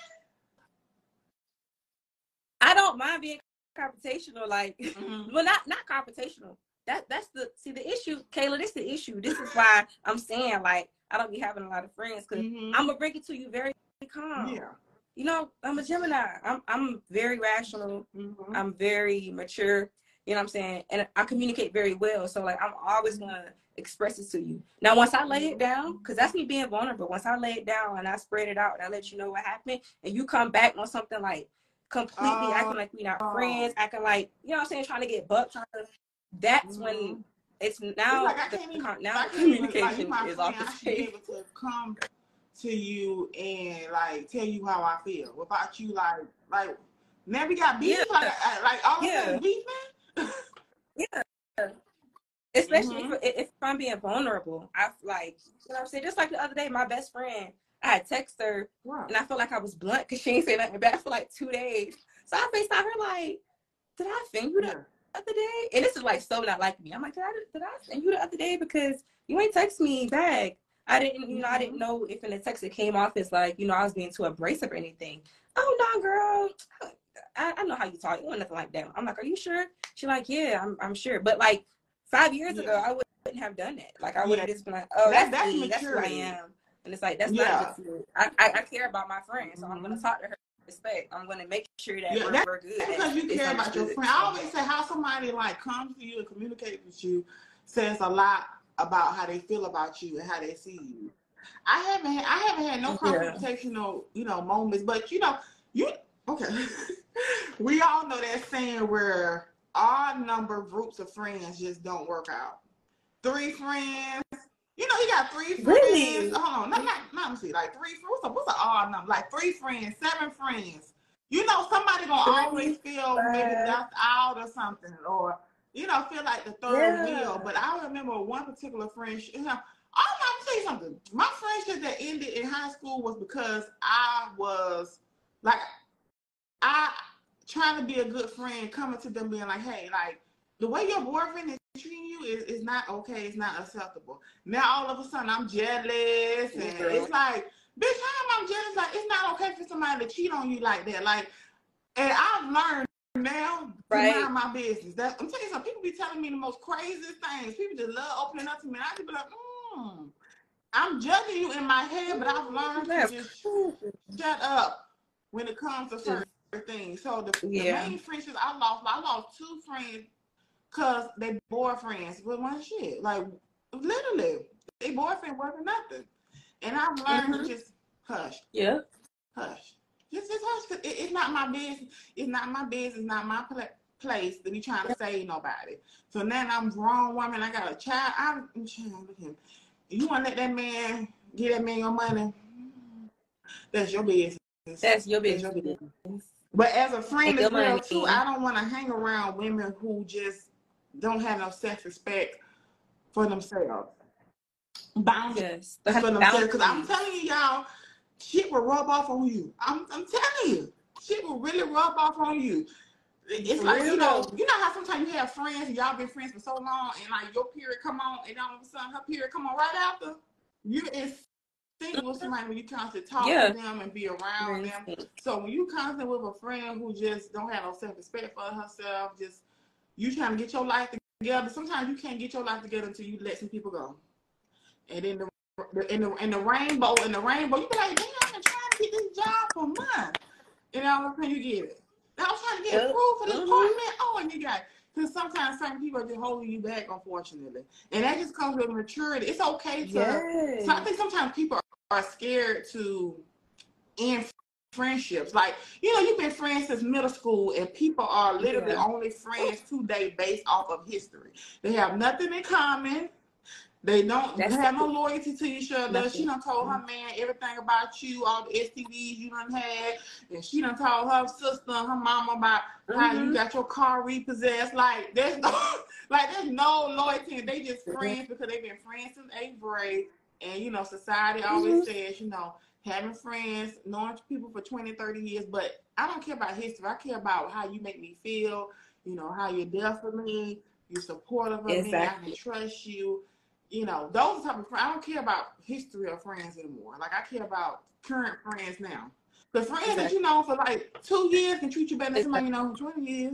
I don't mind being confrontational, like Mhm. well not not confrontational. That that's the see the issue, Kayla, this is the issue. This is why I'm saying like I don't be having a lot of friends because Mhm. I'm gonna bring it to you very calm. Yeah. You know, I'm a Gemini. I'm I'm very rational. Mhm. I'm very mature. You know what I'm saying? And I communicate very well. So like I'm always gonna express it to you. Now once I lay it down, because that's me being vulnerable. Once I lay it down and I spread it out and I let you know what happened, and you come back on something like completely Oh. acting like we're not Oh. friends, acting like you know what I'm saying, trying to get buck, trying to that's when Mhm. it's now It's like the, even- now I the can't even- like, communication is off the table. To you and like tell you how I feel without you like like never got beef Yeah. like like all of Yeah. a sudden beefing. yeah. especially Mhm. if, if I'm being vulnerable. I like, you know what I'm saying? Just like the other day, my best friend, I had text her Right. and I felt like I was blunt because she ain't say nothing back for like two days. So I faced out her like, did I offend you the other day? And this is like so not like me. I'm like, did I, did I offend you the other day? Because you ain't text me back. I didn't, you know, I didn't know if in the text it came off as like, you know, I was being too abrasive or anything. Oh no, girl. I, I know how you talk. You want nothing like that. I'm like, are you sure? She's like, yeah, I'm, I'm sure. But like five years ago, I wouldn't have done that. Like I would have Yeah. just been like, oh, That- that's, that's me. That's who I am. And it's like that's Yeah. not. I, I I care about my friend, so I'm gonna Mhm. talk to her respect. I'm gonna make sure that Yeah, we're, that- we're good. That's because you care about your friend. I always say how somebody like comes to you and communicates with you says a lot about how they feel about you and how they see you. I haven't had, I haven't had no Yeah. confrontational, you know, moments, but you know, you okay. we all know that saying where our number groups of friends just don't work out. Three friends, you know, you got three friends. Really? Hold on, not, not, not, see, like three. What's a what's an odd number? Like three friends, seven friends. You know, somebody gonna always feel maybe left out or something, or you know, feel like the third Yeah. wheel. But I remember one particular friendship. You know, oh, I'm gonna tell you something. My friendship that ended in high school was because I was like, I trying to be a good friend, coming to them being like, hey, like the way your boyfriend is treating you is, is not okay. It's not acceptable. Now all of a sudden I'm jealous, and it's like, bitch, how am I jealous? Like it's not okay for somebody to cheat on you like that. Like, and I've learned now Right. mind my business. That I'm telling you something. People be telling me the most craziest things. People just love opening up to me. And I just be like, mm, I'm judging you in my head, but I've learned That's to just cool. shut up when it comes to certain things. So the, Yeah. the main friendships I lost, I lost two friends because they boyfriends with one shit. Like literally, they boyfriend wasn't nothing. And I've learned Mhm. to just hush, Yeah. hush. Hush. 'cause it, it's not my business. It's not my business. Not my pla- place to be trying to save nobody. So now I'm grown woman. I got a child. I'm, I'm trying with him. You want to let that man get that man your money? That's your business. That's your That's business. But as a friend as well too, I don't want to hang around women who just don't have no self respect for themselves. boundaries Yes. for themselves. Because I'm telling you, y'all, shit will rub off on you. I'm, I'm telling you, shit will really rub off on you. It's like you know, you know how sometimes you have friends and y'all been friends for so long, and like your period come on, and all of a sudden her period come on right after. You is sync with somebody when you constantly talk Yeah. to them and be around them. So when you constantly with a friend who just don't have no self respect for herself, just you trying to get your life together. Sometimes you can't get your life together until you let some people go. And then the in the in the rainbow in the rainbow, you be like, damn, I've been trying to get this job for months. And all of a sudden you get it. I was trying to get Yep. approved for this Mhm. apartment. Oh, and you got. Because sometimes certain people are just holding you back, unfortunately. And that just comes with maturity. It's okay to Yes. so I think sometimes people are scared to end friendships. Like, you know, you've been friends since middle school, and people are literally Yeah. only friends today based off of history. They have nothing in common. They don't That's have no loyalty to each other. Nothing. She done told her man everything about you, all the STDs you done had, and she done told her sister her mama about how you Mhm. got your car repossessed. Like there's no like there's no loyalty. And they just Mhm. friends because they've been friends since eighth grade. And you know, society always says, you know, having friends, knowing people for 20, 30 years, but I don't care about history. I care about how you make me feel, you know, how you're there for me, you're supportive of me, I can trust you. You know, those type of friends. I don't care about history of friends anymore. Like I care about current friends now. The friends that you know for like two years can treat you better than somebody you know for 20 years.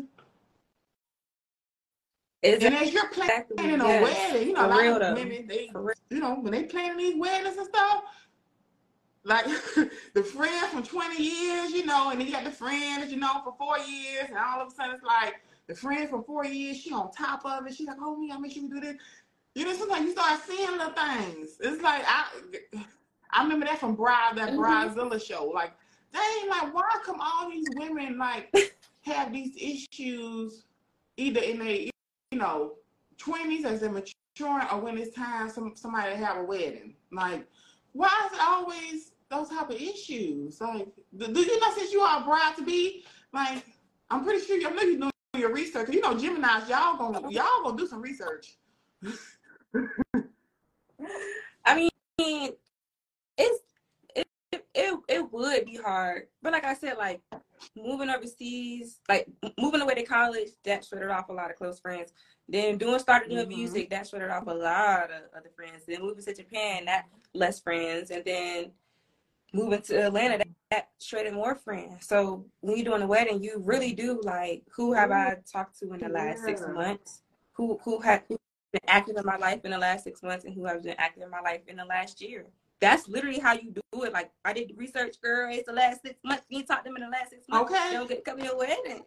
And as you're Exactly. planning a wedding, you know, For a lot of women, they, For you know, when they planning these weddings and stuff, like the friend from 20 years, you know, and then you got the friend that you know for four years, and all of a sudden it's like the friend from four years, she on top of it. She's like, oh, me, I make sure we do this. You know, sometimes you start seeing little things. It's like I, I remember that from Bride, that Mhm. Bridezilla show. Like, dang, like why come all these women like have these issues either in their, you know, twenties as they're maturing, or when it's time some somebody to have a wedding. Like, why is it always those type of issues? Like, do, do you know since you are a bride to be, like, I'm pretty sure you I know you know your research. You know, Gemini's, y'all gonna y'all gonna do some research. I mean, it's it, it it would be hard, but like I said, like moving overseas, like moving away to college, that shredded off a lot of close friends. Then doing started doing Mhm. music, that shredded off a lot of other friends. Then moving to Japan, that less friends, and then moving to Atlanta, that, that shredded more friends. So when you're doing a wedding, you really do like who have I talked to in the last six months? Who who had who been active in my life in the last six months and who has been active in my life in the last year. That's literally how you do it. Like I did research, girl. It's the last six months. You talk to them in the last six months. Okay. They don't get to come to your wedding.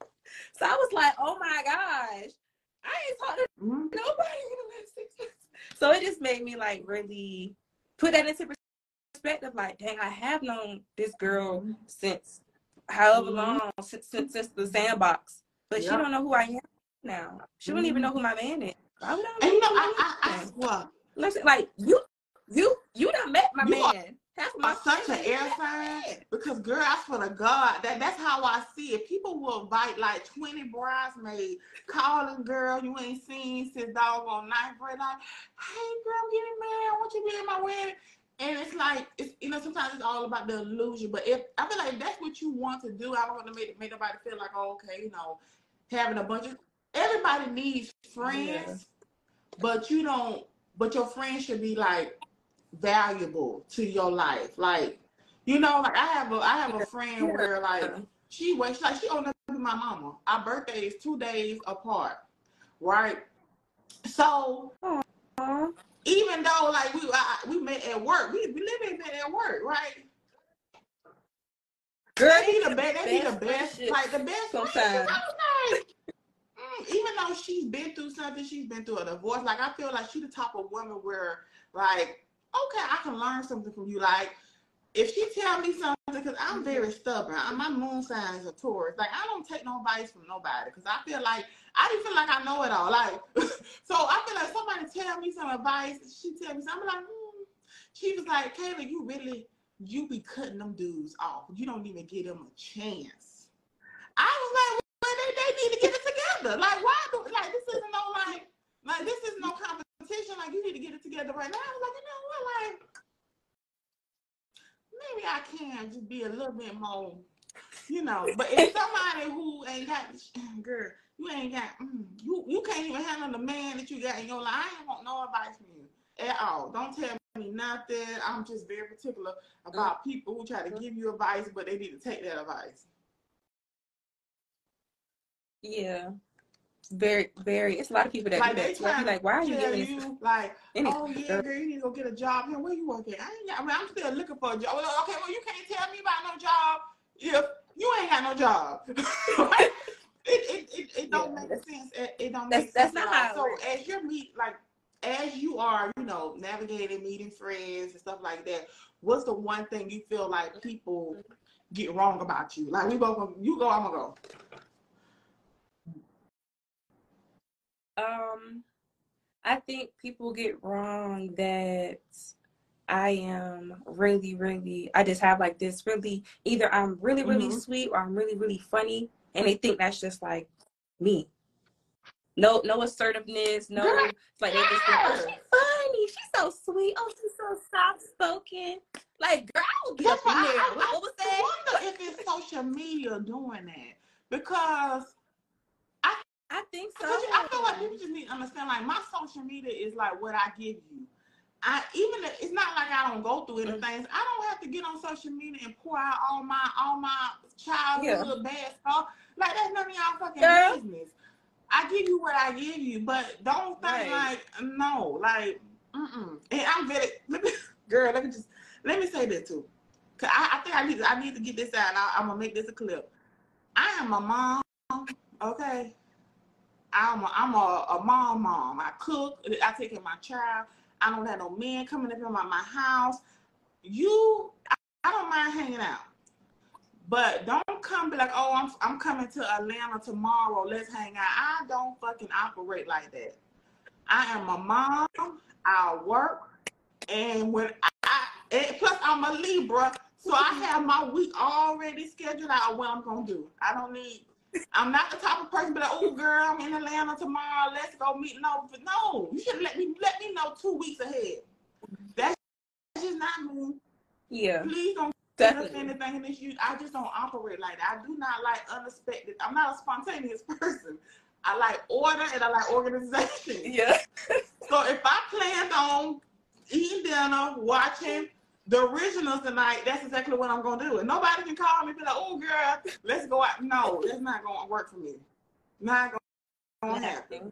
so I was like, oh my gosh, I ain't talked to Mhm. nobody in the last six months. So it just made me like really put that into perspective. Like, dang, I have known this girl since however Mhm. long since, since since the sandbox, but she don't know who I am now. She don't even know who my man is. I. And you know, I, I, I man Listen, like you, you, you done met my You man. Of my such an air sign because, girl, I swear to God, that that's how I see it. People will invite like 20 bridesmaids, calling girl you ain't seen since doggone ninth grade. Like, hey, girl, I'm getting married. I want you to be in my wedding. And it's like, it's you know, sometimes it's all about the illusion. But if I feel like that's what you want to do, I don't want to make, make nobody feel like, oh, okay, you know, having a bunch of everybody needs friends, but you don't. But your friends should be like valuable to your life. Like, you know, like I have a I have a friend Yeah. where like she waits like she owned up to my mama. Our birthday is two days apart, right? So Aw. even though like we I, we met at work, we we literally met at work, right? Girl, That be the best. That be the best. Like the best. sometimes. I was like, mm, even though she's been through something, she's been through a divorce. Like I feel like she's the type of woman where, like, okay, I can learn something from you. Like, if she tell me something, because I'm very stubborn. My moon sign is a Taurus. Like I don't take no advice from nobody because I feel like I do feel like I know it all. Like, so I feel like somebody tell me some advice. She tell me something. I'm like, hmm. She was like, Kayla, you really you be cutting them dudes off. You don't even give them a chance. I was like, well, they, they need to get it together. Like, why do like this isn't no like like this is no competition. Like you need to get it together right now. I was like, you know what, like maybe I can just be a little bit more, you know. But if somebody who ain't got girl, you ain't got mm, you you can't even handle the man that you got in your life. I ain't want no advice from you at all. Don't tell me nothing. I'm just very particular about people who try to give you advice, but they need to take that advice. Yeah. Very, very. It's a lot of people that Like do that. So I try be like, why are you giving this? you like, Any- oh yeah, girl, you need to go get a job here. Where you work at? I ain't got, I mean, I'm still looking for a job. Well, okay, well, you can't tell me about no job if you ain't got no job. it, it, it, it don't Yeah, make sense. It, it don't that's- make that's sense. not how works. So as you're meet like as you are, you know, navigating, meeting friends and stuff like that, what's the one thing you feel like people get wrong about you? Like we both you go, I'm gonna go. Um, I think people get wrong that I am really, really. I just have like this really. Either I'm really, really Mhm. sweet, or I'm really, really funny, and they think that's just like me. No, no assertiveness. No, Girl, it's like they just think, oh, she's funny. She's so sweet. Oh, she's so soft spoken. Like, girl, I will get That's up in there. I, What, I, what was I that? wonder if it's social media doing that because I think so. Because I feel like people just need to understand, like my social media is like what I give you. I even if- it's not like I don't go through Mm. anything. I don't have to get on social media and pour out all my all my childhood bad stuff. Like that's none of y'all fucking Girl. business. I give you what I give you, but don't think Right. like no, like mm And I'm very let me, girl. Let me just let me say this too. Cause I, I think I need I need to get this out. I, I'm gonna make this a clip. I am a mom. Okay. I'm a, I'm a, a mom mom. I cook. I take care of my child. I don't have no men coming up in my, my house. You, I, I don't mind hanging out. But don't come be like, oh, I'm I'm coming to Atlanta tomorrow. Let's hang out. I don't fucking operate like that. I am a mom. I work, and when I and plus I'm a Libra, so I have my week already scheduled out what I'm gonna do. I don't need. I'm not the type of person, but like, oh girl, I'm in Atlanta tomorrow. Let's go meet. No, no, you should let me let me know two weeks ahead. That's just not me. Yeah, Please don't definitely. anything in this. You, I just don't operate like that. I do not like unexpected. I'm not a spontaneous person. I like order and I like organization. Yeah. So if I planned on eating dinner, watching the originals tonight, that's exactly what I'm gonna do. And nobody can call me and be like, "Oh, girl, let's go out." No, that's not gonna work for me. Not gonna happen.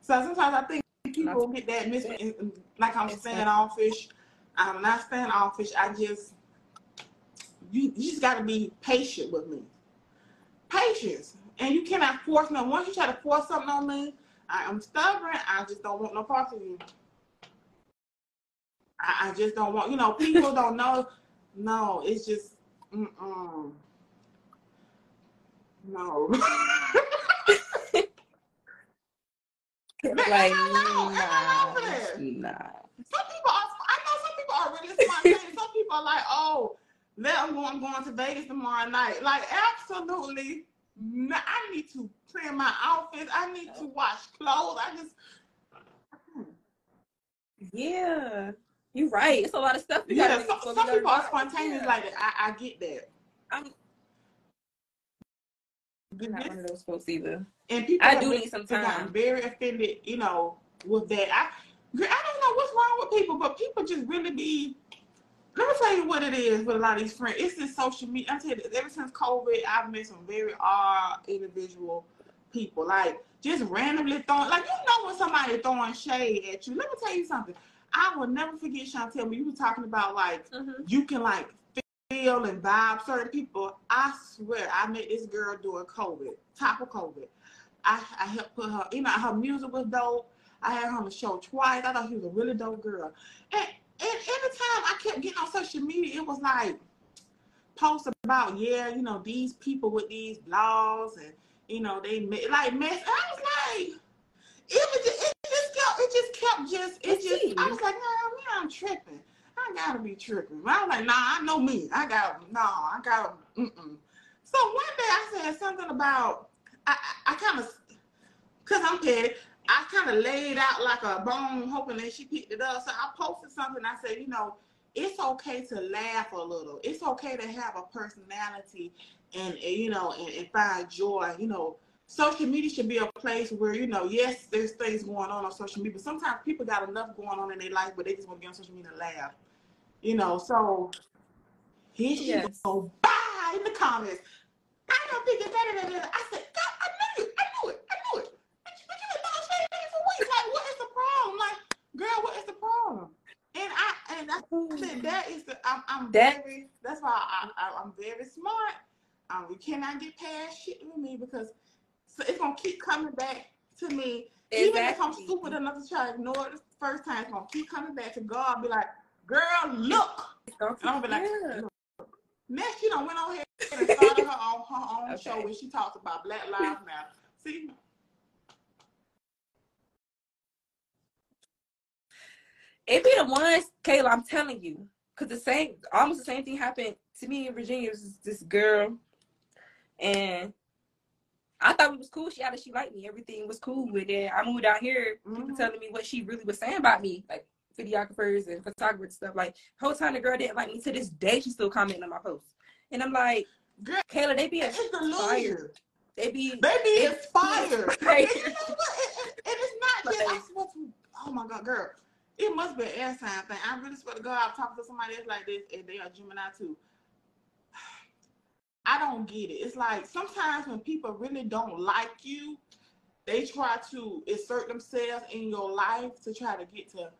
So sometimes I think people get that mis eh, like I'm standoffish. I'm not standoffish. I just you, you just got to be patient with me. Patience, and you cannot force no. Once you try to force something on me, I am stubborn. I just don't want no part of you. I, I just don't want. You know, people don't know. No, it's just mm-mm. no. like, no, I know, and I nah, nah. some people are I know some people are really spontaneous. some people are like, oh, let I'm going, I'm going to Vegas tomorrow night. Like absolutely no, I need to plan my outfits. I need to wash clothes. I just Yeah, you're right. It's a lot of stuff. yeah, do some, before we some go to people are spontaneous Yeah. like that. I, I get that. I'm not one of those folks either. And people I do been- need some time. very offended, you know, with that. I, I don't know what's wrong with people, but people just really be. Let me tell you what it is with a lot of these friends. It's this social media. I'm telling you, ever since COVID, I've met some very odd individual people. Like just randomly throwing, like you know when somebody throwing shade at you. Let me tell you something. I will never forget Shantel when you were talking about like Mm-hmm. you can like feel and vibe certain people. I swear, I met this girl during COVID, top of COVID. I, I helped put her, you know, her music was dope. I had her on the show twice. I thought she was a really dope girl. And, and every time I kept getting on social media, it was like posts about, yeah, you know, these people with these blogs and, you know, they like mess. I was like, it was just, it kept, it just kept just, it It's just. I was like, nah, man, I'm tripping. I gotta be tripping. I was like, nah, I know me. I got, no, I got, mm-mm. So one day I said something about, I, I, I kind of, cause I'm petty, I kind of laid out like a bone, hoping that she picked it up. So I posted something. I said, you know, it's okay to laugh a little. It's okay to have a personality and, and you know and, and, find joy. You know, social media should be a place where you know, yes, there's things going on on social media, but sometimes people got enough going on in their life, but they just want to get on social media and laugh. You know, so here she yes. go. Bye in the comments. I don't think it's better than that. I said, God, I knew it. I knew it. I knew it. But you, but you been throwing shade at me for weeks. Like, what is the problem? Like, girl, what is the problem? And I and I said that is the I'm, I'm that, very that's why I, I am very smart. Um, we cannot get past shit with me because so it's gonna keep coming back to me. Exactly. Even if I'm stupid enough to try to ignore it the first time, it's gonna keep coming back to God. Be like, girl, look. And I'm gonna be like, yeah. Next, she done went on here and started her own her own okay. show where she talks about Black Lives Matter. See, it be the ones, Kayla, I'm telling you. Cause the same almost the same thing happened to me in Virginia. It was this girl and I thought it was cool. She had she liked me. Everything was cool with it. I moved out here, people mm-hmm. telling me what she really was saying about me, like videographers and photographers and stuff. Like whole time the girl didn't like me. To this day, she's still commenting on my posts. And I'm like, girl, Kayla, they be inspired. They be they be inspired. inspired. and, you know what? and, and it's not just I swear to oh my god, girl. It must be an air sign thing. I really swear to God, I've talked to somebody else like this, and they are Gemini too. I don't get it. It's like sometimes when people really don't like you, they try to insert themselves in your life to try to get to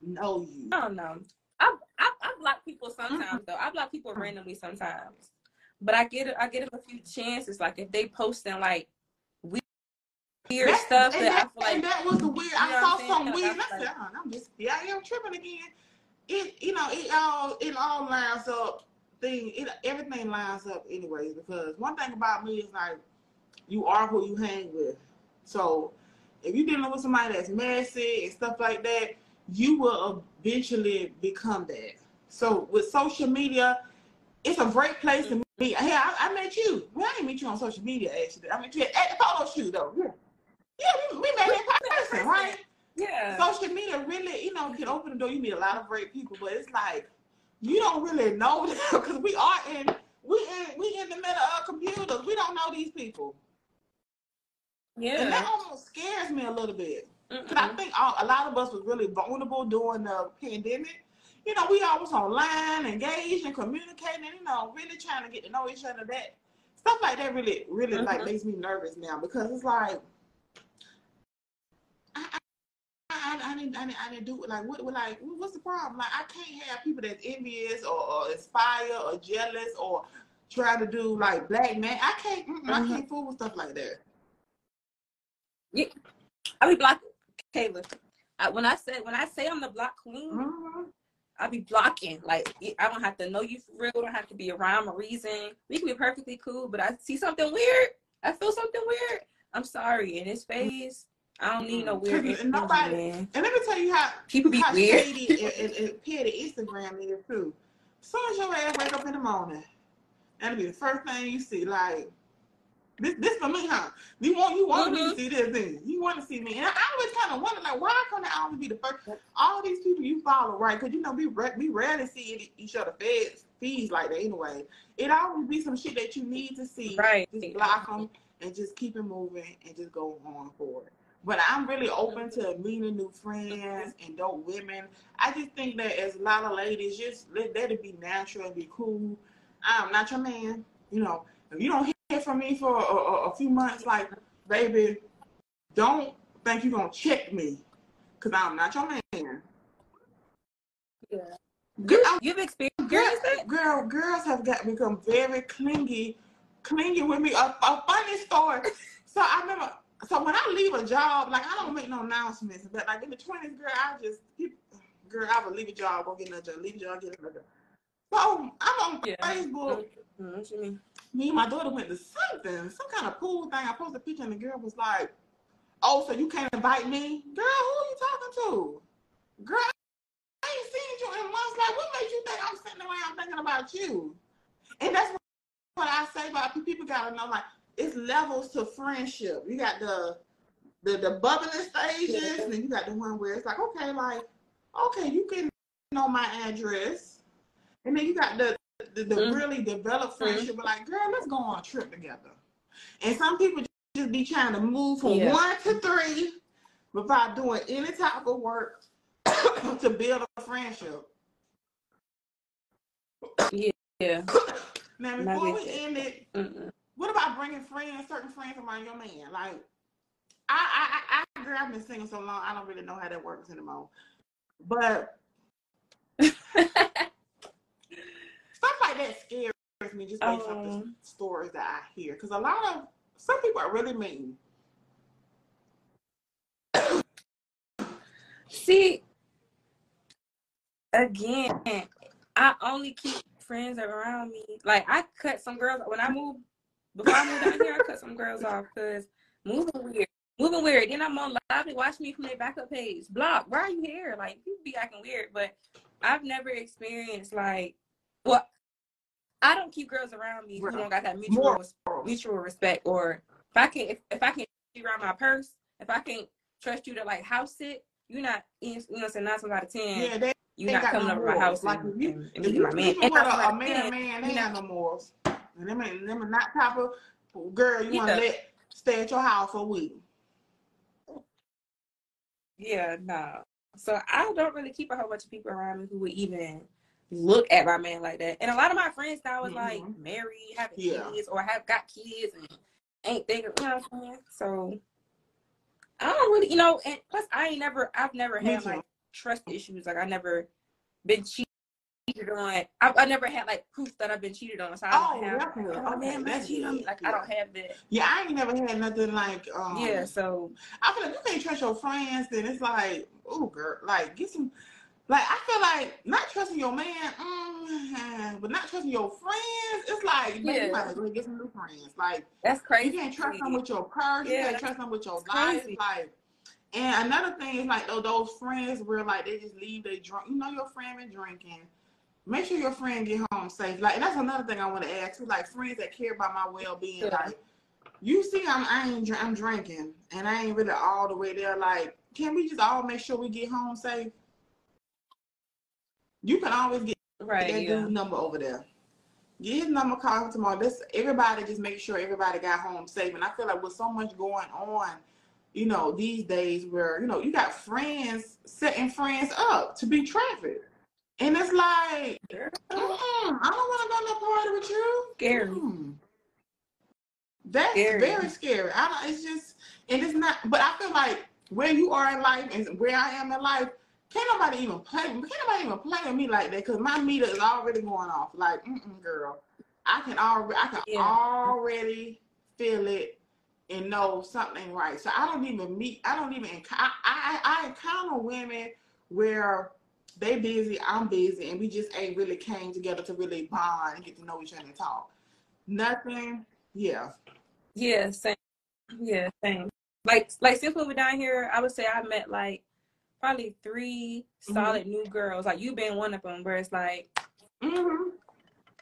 know you. I don't know. I I, I block people sometimes though. I block people randomly sometimes, but I get it. I get them a few chances. Like if they posting like weird that, stuff that, that, I feel like. And that was the weird. I saw some weird. I said, oh, I'm just, yeah, I am tripping again. It, you know, it all, it all lines up. Thing, it, everything lines up anyways. Because one thing about me is like, you are who you hang with. So, if you're dealing with somebody that's messy and stuff like that, you will eventually become that. So, with social media, it's a great place to meet. Hey, I, I met you. Well, I didn't meet you on social media actually. I met you at, at the photo shoot though. Yeah. Yeah, we, we met in person, right? Yeah. Social media really, you know, can open the door. You meet a lot of great people, but it's like you don't really know them because we are in we in we in the middle of computers. We don't know these people. Yeah. And that almost scares me a little bit. Because I think all, a lot of us was really vulnerable during the pandemic. You know, we always online, engaged and communicating, you know, really trying to get to know each other. That stuff like that really, really mm-hmm. like makes me nervous now because it's like I, didn't, I didn't, I didn't do it. Like, what, like, what's the problem? Like, I can't have people that's envious or, or inspire or jealous or try to do like black man. I can't, mm-hmm. I can't fool with stuff like that. Yeah, I be blocking Kayla. I, when I say when I say I'm the block queen, mm-hmm. I be blocking. Like I don't have to know you for real. Don't have to be around a reason. We can be perfectly cool, but I see something weird. I feel something weird. I'm sorry. In his face, I don't need no weird and nobody. Man. And let me tell you how people be how weird. shady and, and, and petty Instagram is too. As soon as your ass wake up in the morning, that'll be the first thing you see. Like this, this for me, huh? You want you want mm-hmm. me to see this thing. You want to see me, and I, always kind of wonder, like, why can't I always be the first? All these people you follow, right? Because you know we we rarely see each other feeds feeds like that anyway. It always be some shit that you need to see. Right. Just block them and just keep it moving and just go on forward. But I'm really open to meeting new friends and dope women. I just think that as a lot of ladies, just let, it be natural and be cool. I'm not your man. You know, if you don't hear from me for a, a, a few months, like, baby, don't think you're going to check me because I'm not your man. Yeah. Girl, You've experienced girl, that? Girl, girls have got become very clingy, clingy with me. A, a funny story. So I remember so when I leave a job, like I don't make no announcements, but like in the twenties, girl, I just girl, I would leave a job, go get another job, leave a job, get another job. So I'm on yeah. Facebook. Mm-hmm. Me and my daughter went to something, some kind of pool thing. I posted a picture and the girl was like, "Oh, so you can't invite me, girl? Who are you talking to, girl? I ain't seen you in months. Like, what made you think I'm sitting around thinking about you?" And that's what I say about people. Gotta know, like, it's levels to friendship. You got the the, the bubbling stages, and then you got the one where it's like, okay, like, okay, you can know my address. And then you got the the, the mm-hmm. really developed friendship, mm-hmm. like, girl, let's go on a trip together. And some people just be trying to move from yeah. one to three without doing any type of work to build a friendship. Yeah. Now, before we end it, Mm-mm. What about bringing friends, certain friends around your man? Like, I, I, I, girl, I've been single so long, I don't really know how that works anymore. But stuff like that scares me just based um, off the um. stories that I hear. Because a lot of some people are really mean. See, again, I only keep friends around me. Like I cut some girls when I moved before I moved down here. I cut some girls off because moving weird, moving weird. Then I'm on live and watch me from their backup page. Block. Why are you here? Like people be acting weird, but I've never experienced like well. I don't keep girls around me who don't got that mutual mutual respect. Or if I can if, if I can you around my purse, if I can trust you to like house it, you're not you know saying nine times out of ten. Yeah, they, you're not coming over my house like and, you, and, and you my man. With a, a man, man, they have no morals. And them ain't them are not of girl you yeah. want to let stay at your house for a week. Yeah, no. So I don't really keep a whole bunch of people around me who would even look at my man like that. And a lot of my friends now is mm-hmm. like married, having yeah. kids, or have got kids and ain't thinking, you know what I'm saying? So I don't really, you know, and plus I ain't never, I've never had like trust issues. Like I never been cheated on. I, I never had like proof that I've been cheated on. So I don't oh, have. Definitely. Oh okay, man, that's cheated Like yeah. I don't have that. Yeah, I ain't never had nothing like. um Yeah, so I feel like you can't trust your friends. Then it's like, oh girl, like get some. Like I feel like not trusting your man, mm, but not trusting your friends. It's like yeah. you might well get some new friends. Like that's crazy. You can't trust them with your purse. Yeah, you can't trust them with your life. Like and another thing is like those friends where like they just leave they drunk. You know your friend been drinking. Make sure your friend get home safe. Like and that's another thing I want to add too. Like friends that care about my well being. Yeah. Like you see, I'm I ain't I'm drinking and I ain't really all the way there. Like can we just all make sure we get home safe? You can always get right, that yeah. dude number over there. Get his number, call him tomorrow. This everybody just make sure everybody got home safe. And I feel like with so much going on you know, these days where, you know, you got friends setting friends up to be trafficked. And it's like, mm, I don't want to go no party with you. Scary. Mm. That's scary. very scary. I don't, it's just, and it's not, but I feel like where you are in life and where I am in life, can't nobody even play, can't nobody even play with me like that because my meter is already going off. Like, girl, I can already, I can yeah. already feel it and know something right. So I don't even meet. I don't even. I I, I encounter women where they busy, I'm busy, and we just ain't really came together to really bond and get to know each other and talk. Nothing. Yeah. Yeah. Same. Yeah. Same. Like like since we were down here, I would say I met like probably 3 mm-hmm. solid new girls. Like you been one of them, where it's like, mm-hmm.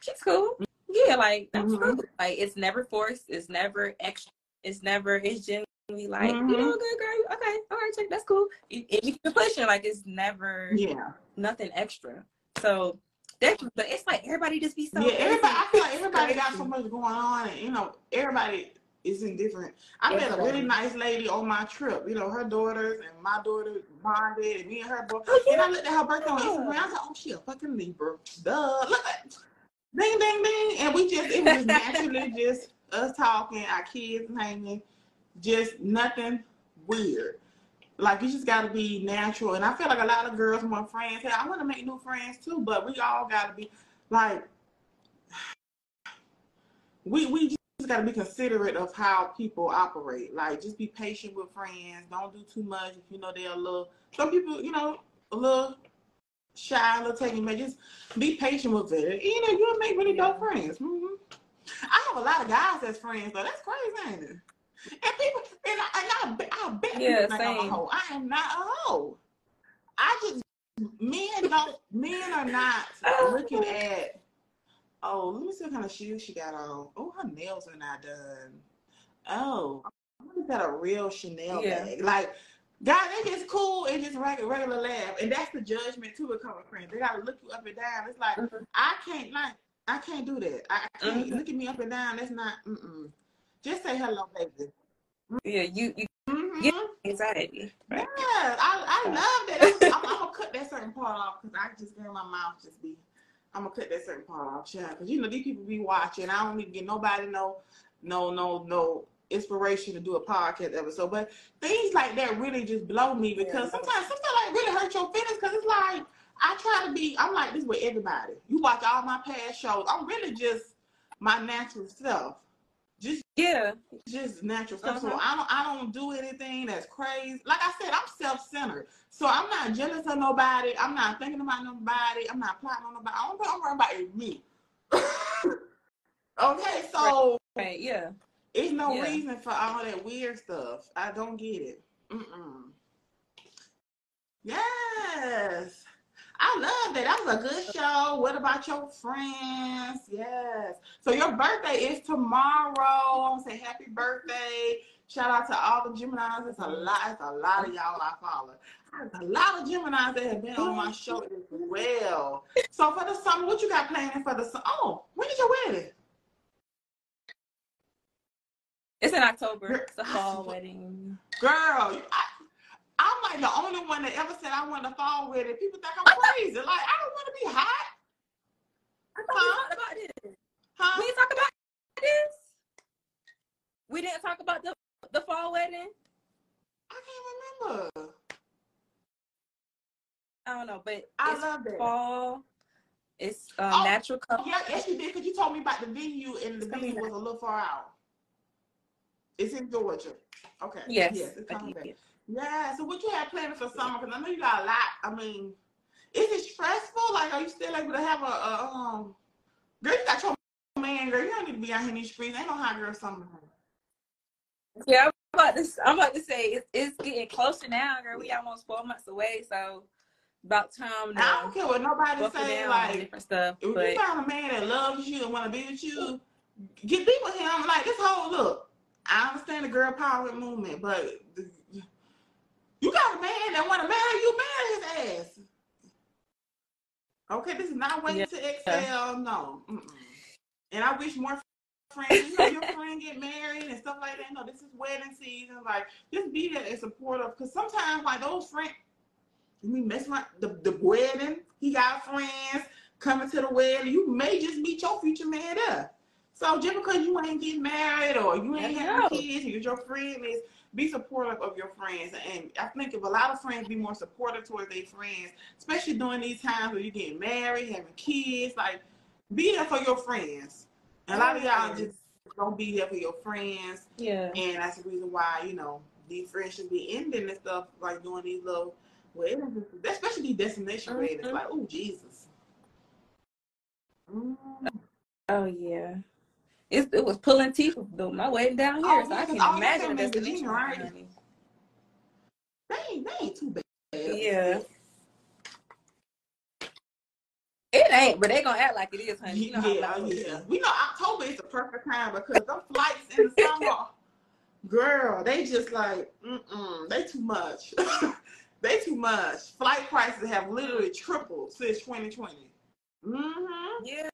she's cool. Yeah, like that's mm-hmm. cool. Like it's never forced. It's never extra it's never, it's genuinely like, mm-hmm. you know, good girl. Okay, all right, check. That's cool. If you keep pushing, like it's never, yeah, nothing extra. So definitely, but it's like everybody just be so. Yeah, everybody. I feel like everybody got so much going on, and you know, everybody is in different. I met a really nice lady on my trip. You know, her daughters and my daughter bonded, and me and her both. Oh, yeah. And I looked at her birthday on Instagram. I was like, oh, she a fucking Libra. Duh. Look at, ding, ding, ding, and we just it was naturally just us talking, our kids hanging, just nothing weird. Like you just gotta be natural. And I feel like a lot of girls want friends. Hey, I wanna make new friends too, but we all gotta be like we we just gotta be considerate of how people operate. Like just be patient with friends. Don't do too much if you know they're a little some people, you know, a little shy, a little taking Just be patient with it. You know, you'll make really dope friends. Mm-hmm. I have a lot of guys as friends, though. That's crazy, ain't it? And people, and I, and I, I bet yeah, people think I'm a hoe. I am not a hoe. I just men don't men are not looking at. Oh, let me see what kind of shoes she got on. Oh, her nails are not done. Oh, is that a real Chanel Yeah. bag? Like, God, they just cool and just regular, regular laugh. And that's the judgment too with coming friends. They gotta look you up and down. It's like Mhm. I can't like I can't do that. I, I can't Mhm. look at me up and down. That's not mm-mm. Just say hello, baby. Yeah, you you Mm-hmm. get anxiety. Right. Yeah, I, I love that. I'm, I'm, gonna cut that certain part off because I just hear my mouth just be. I'm gonna cut that certain part off, yeah. Because you know these people be watching. I don't need to get nobody no, no, no, no inspiration to do a podcast episode. But things like that really just blow me because Yeah. sometimes sometimes like really hurt your feelings because it's like I try to be. I'm like this with everybody. You watch all my past shows. I'm really just my natural self. Just Yeah. just natural stuff. So Uh-huh. I don't I don't do anything that's crazy. Like I said, I'm self-centered. So I'm not jealous of nobody. I'm not thinking about nobody. I'm not plotting on nobody. I don't I'm worrying about me. okay, so Right. Yeah. it's no Yeah. reason for all that weird stuff. I don't get it. Mm-mm. Yes. I love that. That was a good show. What about your friends? Yes. So your birthday is tomorrow. I want to say happy birthday. Shout out to all the Geminis. It's a lot. It's a lot of y'all I follow. There's a lot of Geminis that have been on my show as well. So for the summer, what you got planned for the summer? Oh, when is your wedding? It's in October. Girl, It's a fall wedding. Girl, I, I'm like the only one that ever said I wanted to fall with it. People think I'm crazy. Like, I don't want to be hot. I thought we talked about this. Huh? We didn't talk about this. We didn't talk about the the fall wedding. I can't remember. I don't know, but I it's love that. fall. It's um, Oh, natural color. Yeah, yes, you did because you told me about the venue and the It's venue was a little far out. It's in Georgia. Okay. Yes. Yes, it's coming back. Yeah. So what you have planned for summer? Because I know you got a lot. I mean, is it stressful? Like, are you still able to have a, a um? Girl, you got your man, girl. You don't need to be out here in these streets. Ain't no hot girl summer. Yeah, I'm about to. I'm about to say it's, it's getting closer now, girl. We almost four months away, so about time I don't care what nobody say. Like, different stuff, if but you find a man that loves you and want to be with you, get deep with him. Like this whole look. I understand the girl power movement, but the, you got a man that want to marry you, marry his ass. Okay, this is not waiting Yeah. to exhale. No. Mm-mm. And I wish more friends, you know, your friend get married and stuff like that. No, this is wedding season. Like, just be there and supportive. Because sometimes, like, those friends, you mean mess around the, the wedding, he got friends coming to the wedding. You may just meet your future man there. So just because you ain't getting married or you ain't having kids, you're your friend is be supportive of your friends. And I think if a lot of friends be more supportive towards their friends, especially during these times where you're getting married, having kids, like be there for your friends. And a lot of y'all just don't be there for your friends. yeah, And that's the reason why, you know, these friendships be ending and stuff, like doing these little weddings, especially these destination Mhm. weddings. Like, oh, Jesus. Mm. oh yeah. It, it was pulling teeth though. My wedding down here, Oh, so yeah, I can imagine the in destination. Right? They ain't, they ain't too bad. Yeah. It ain't, but they gonna act like it is, honey. You know yeah, yeah. We know October is the perfect time because them flights in the summer, girl, they just like, mm-mm, they too much. they too much. Flight prices have literally tripled since 2020. Mm-hmm. Yeah.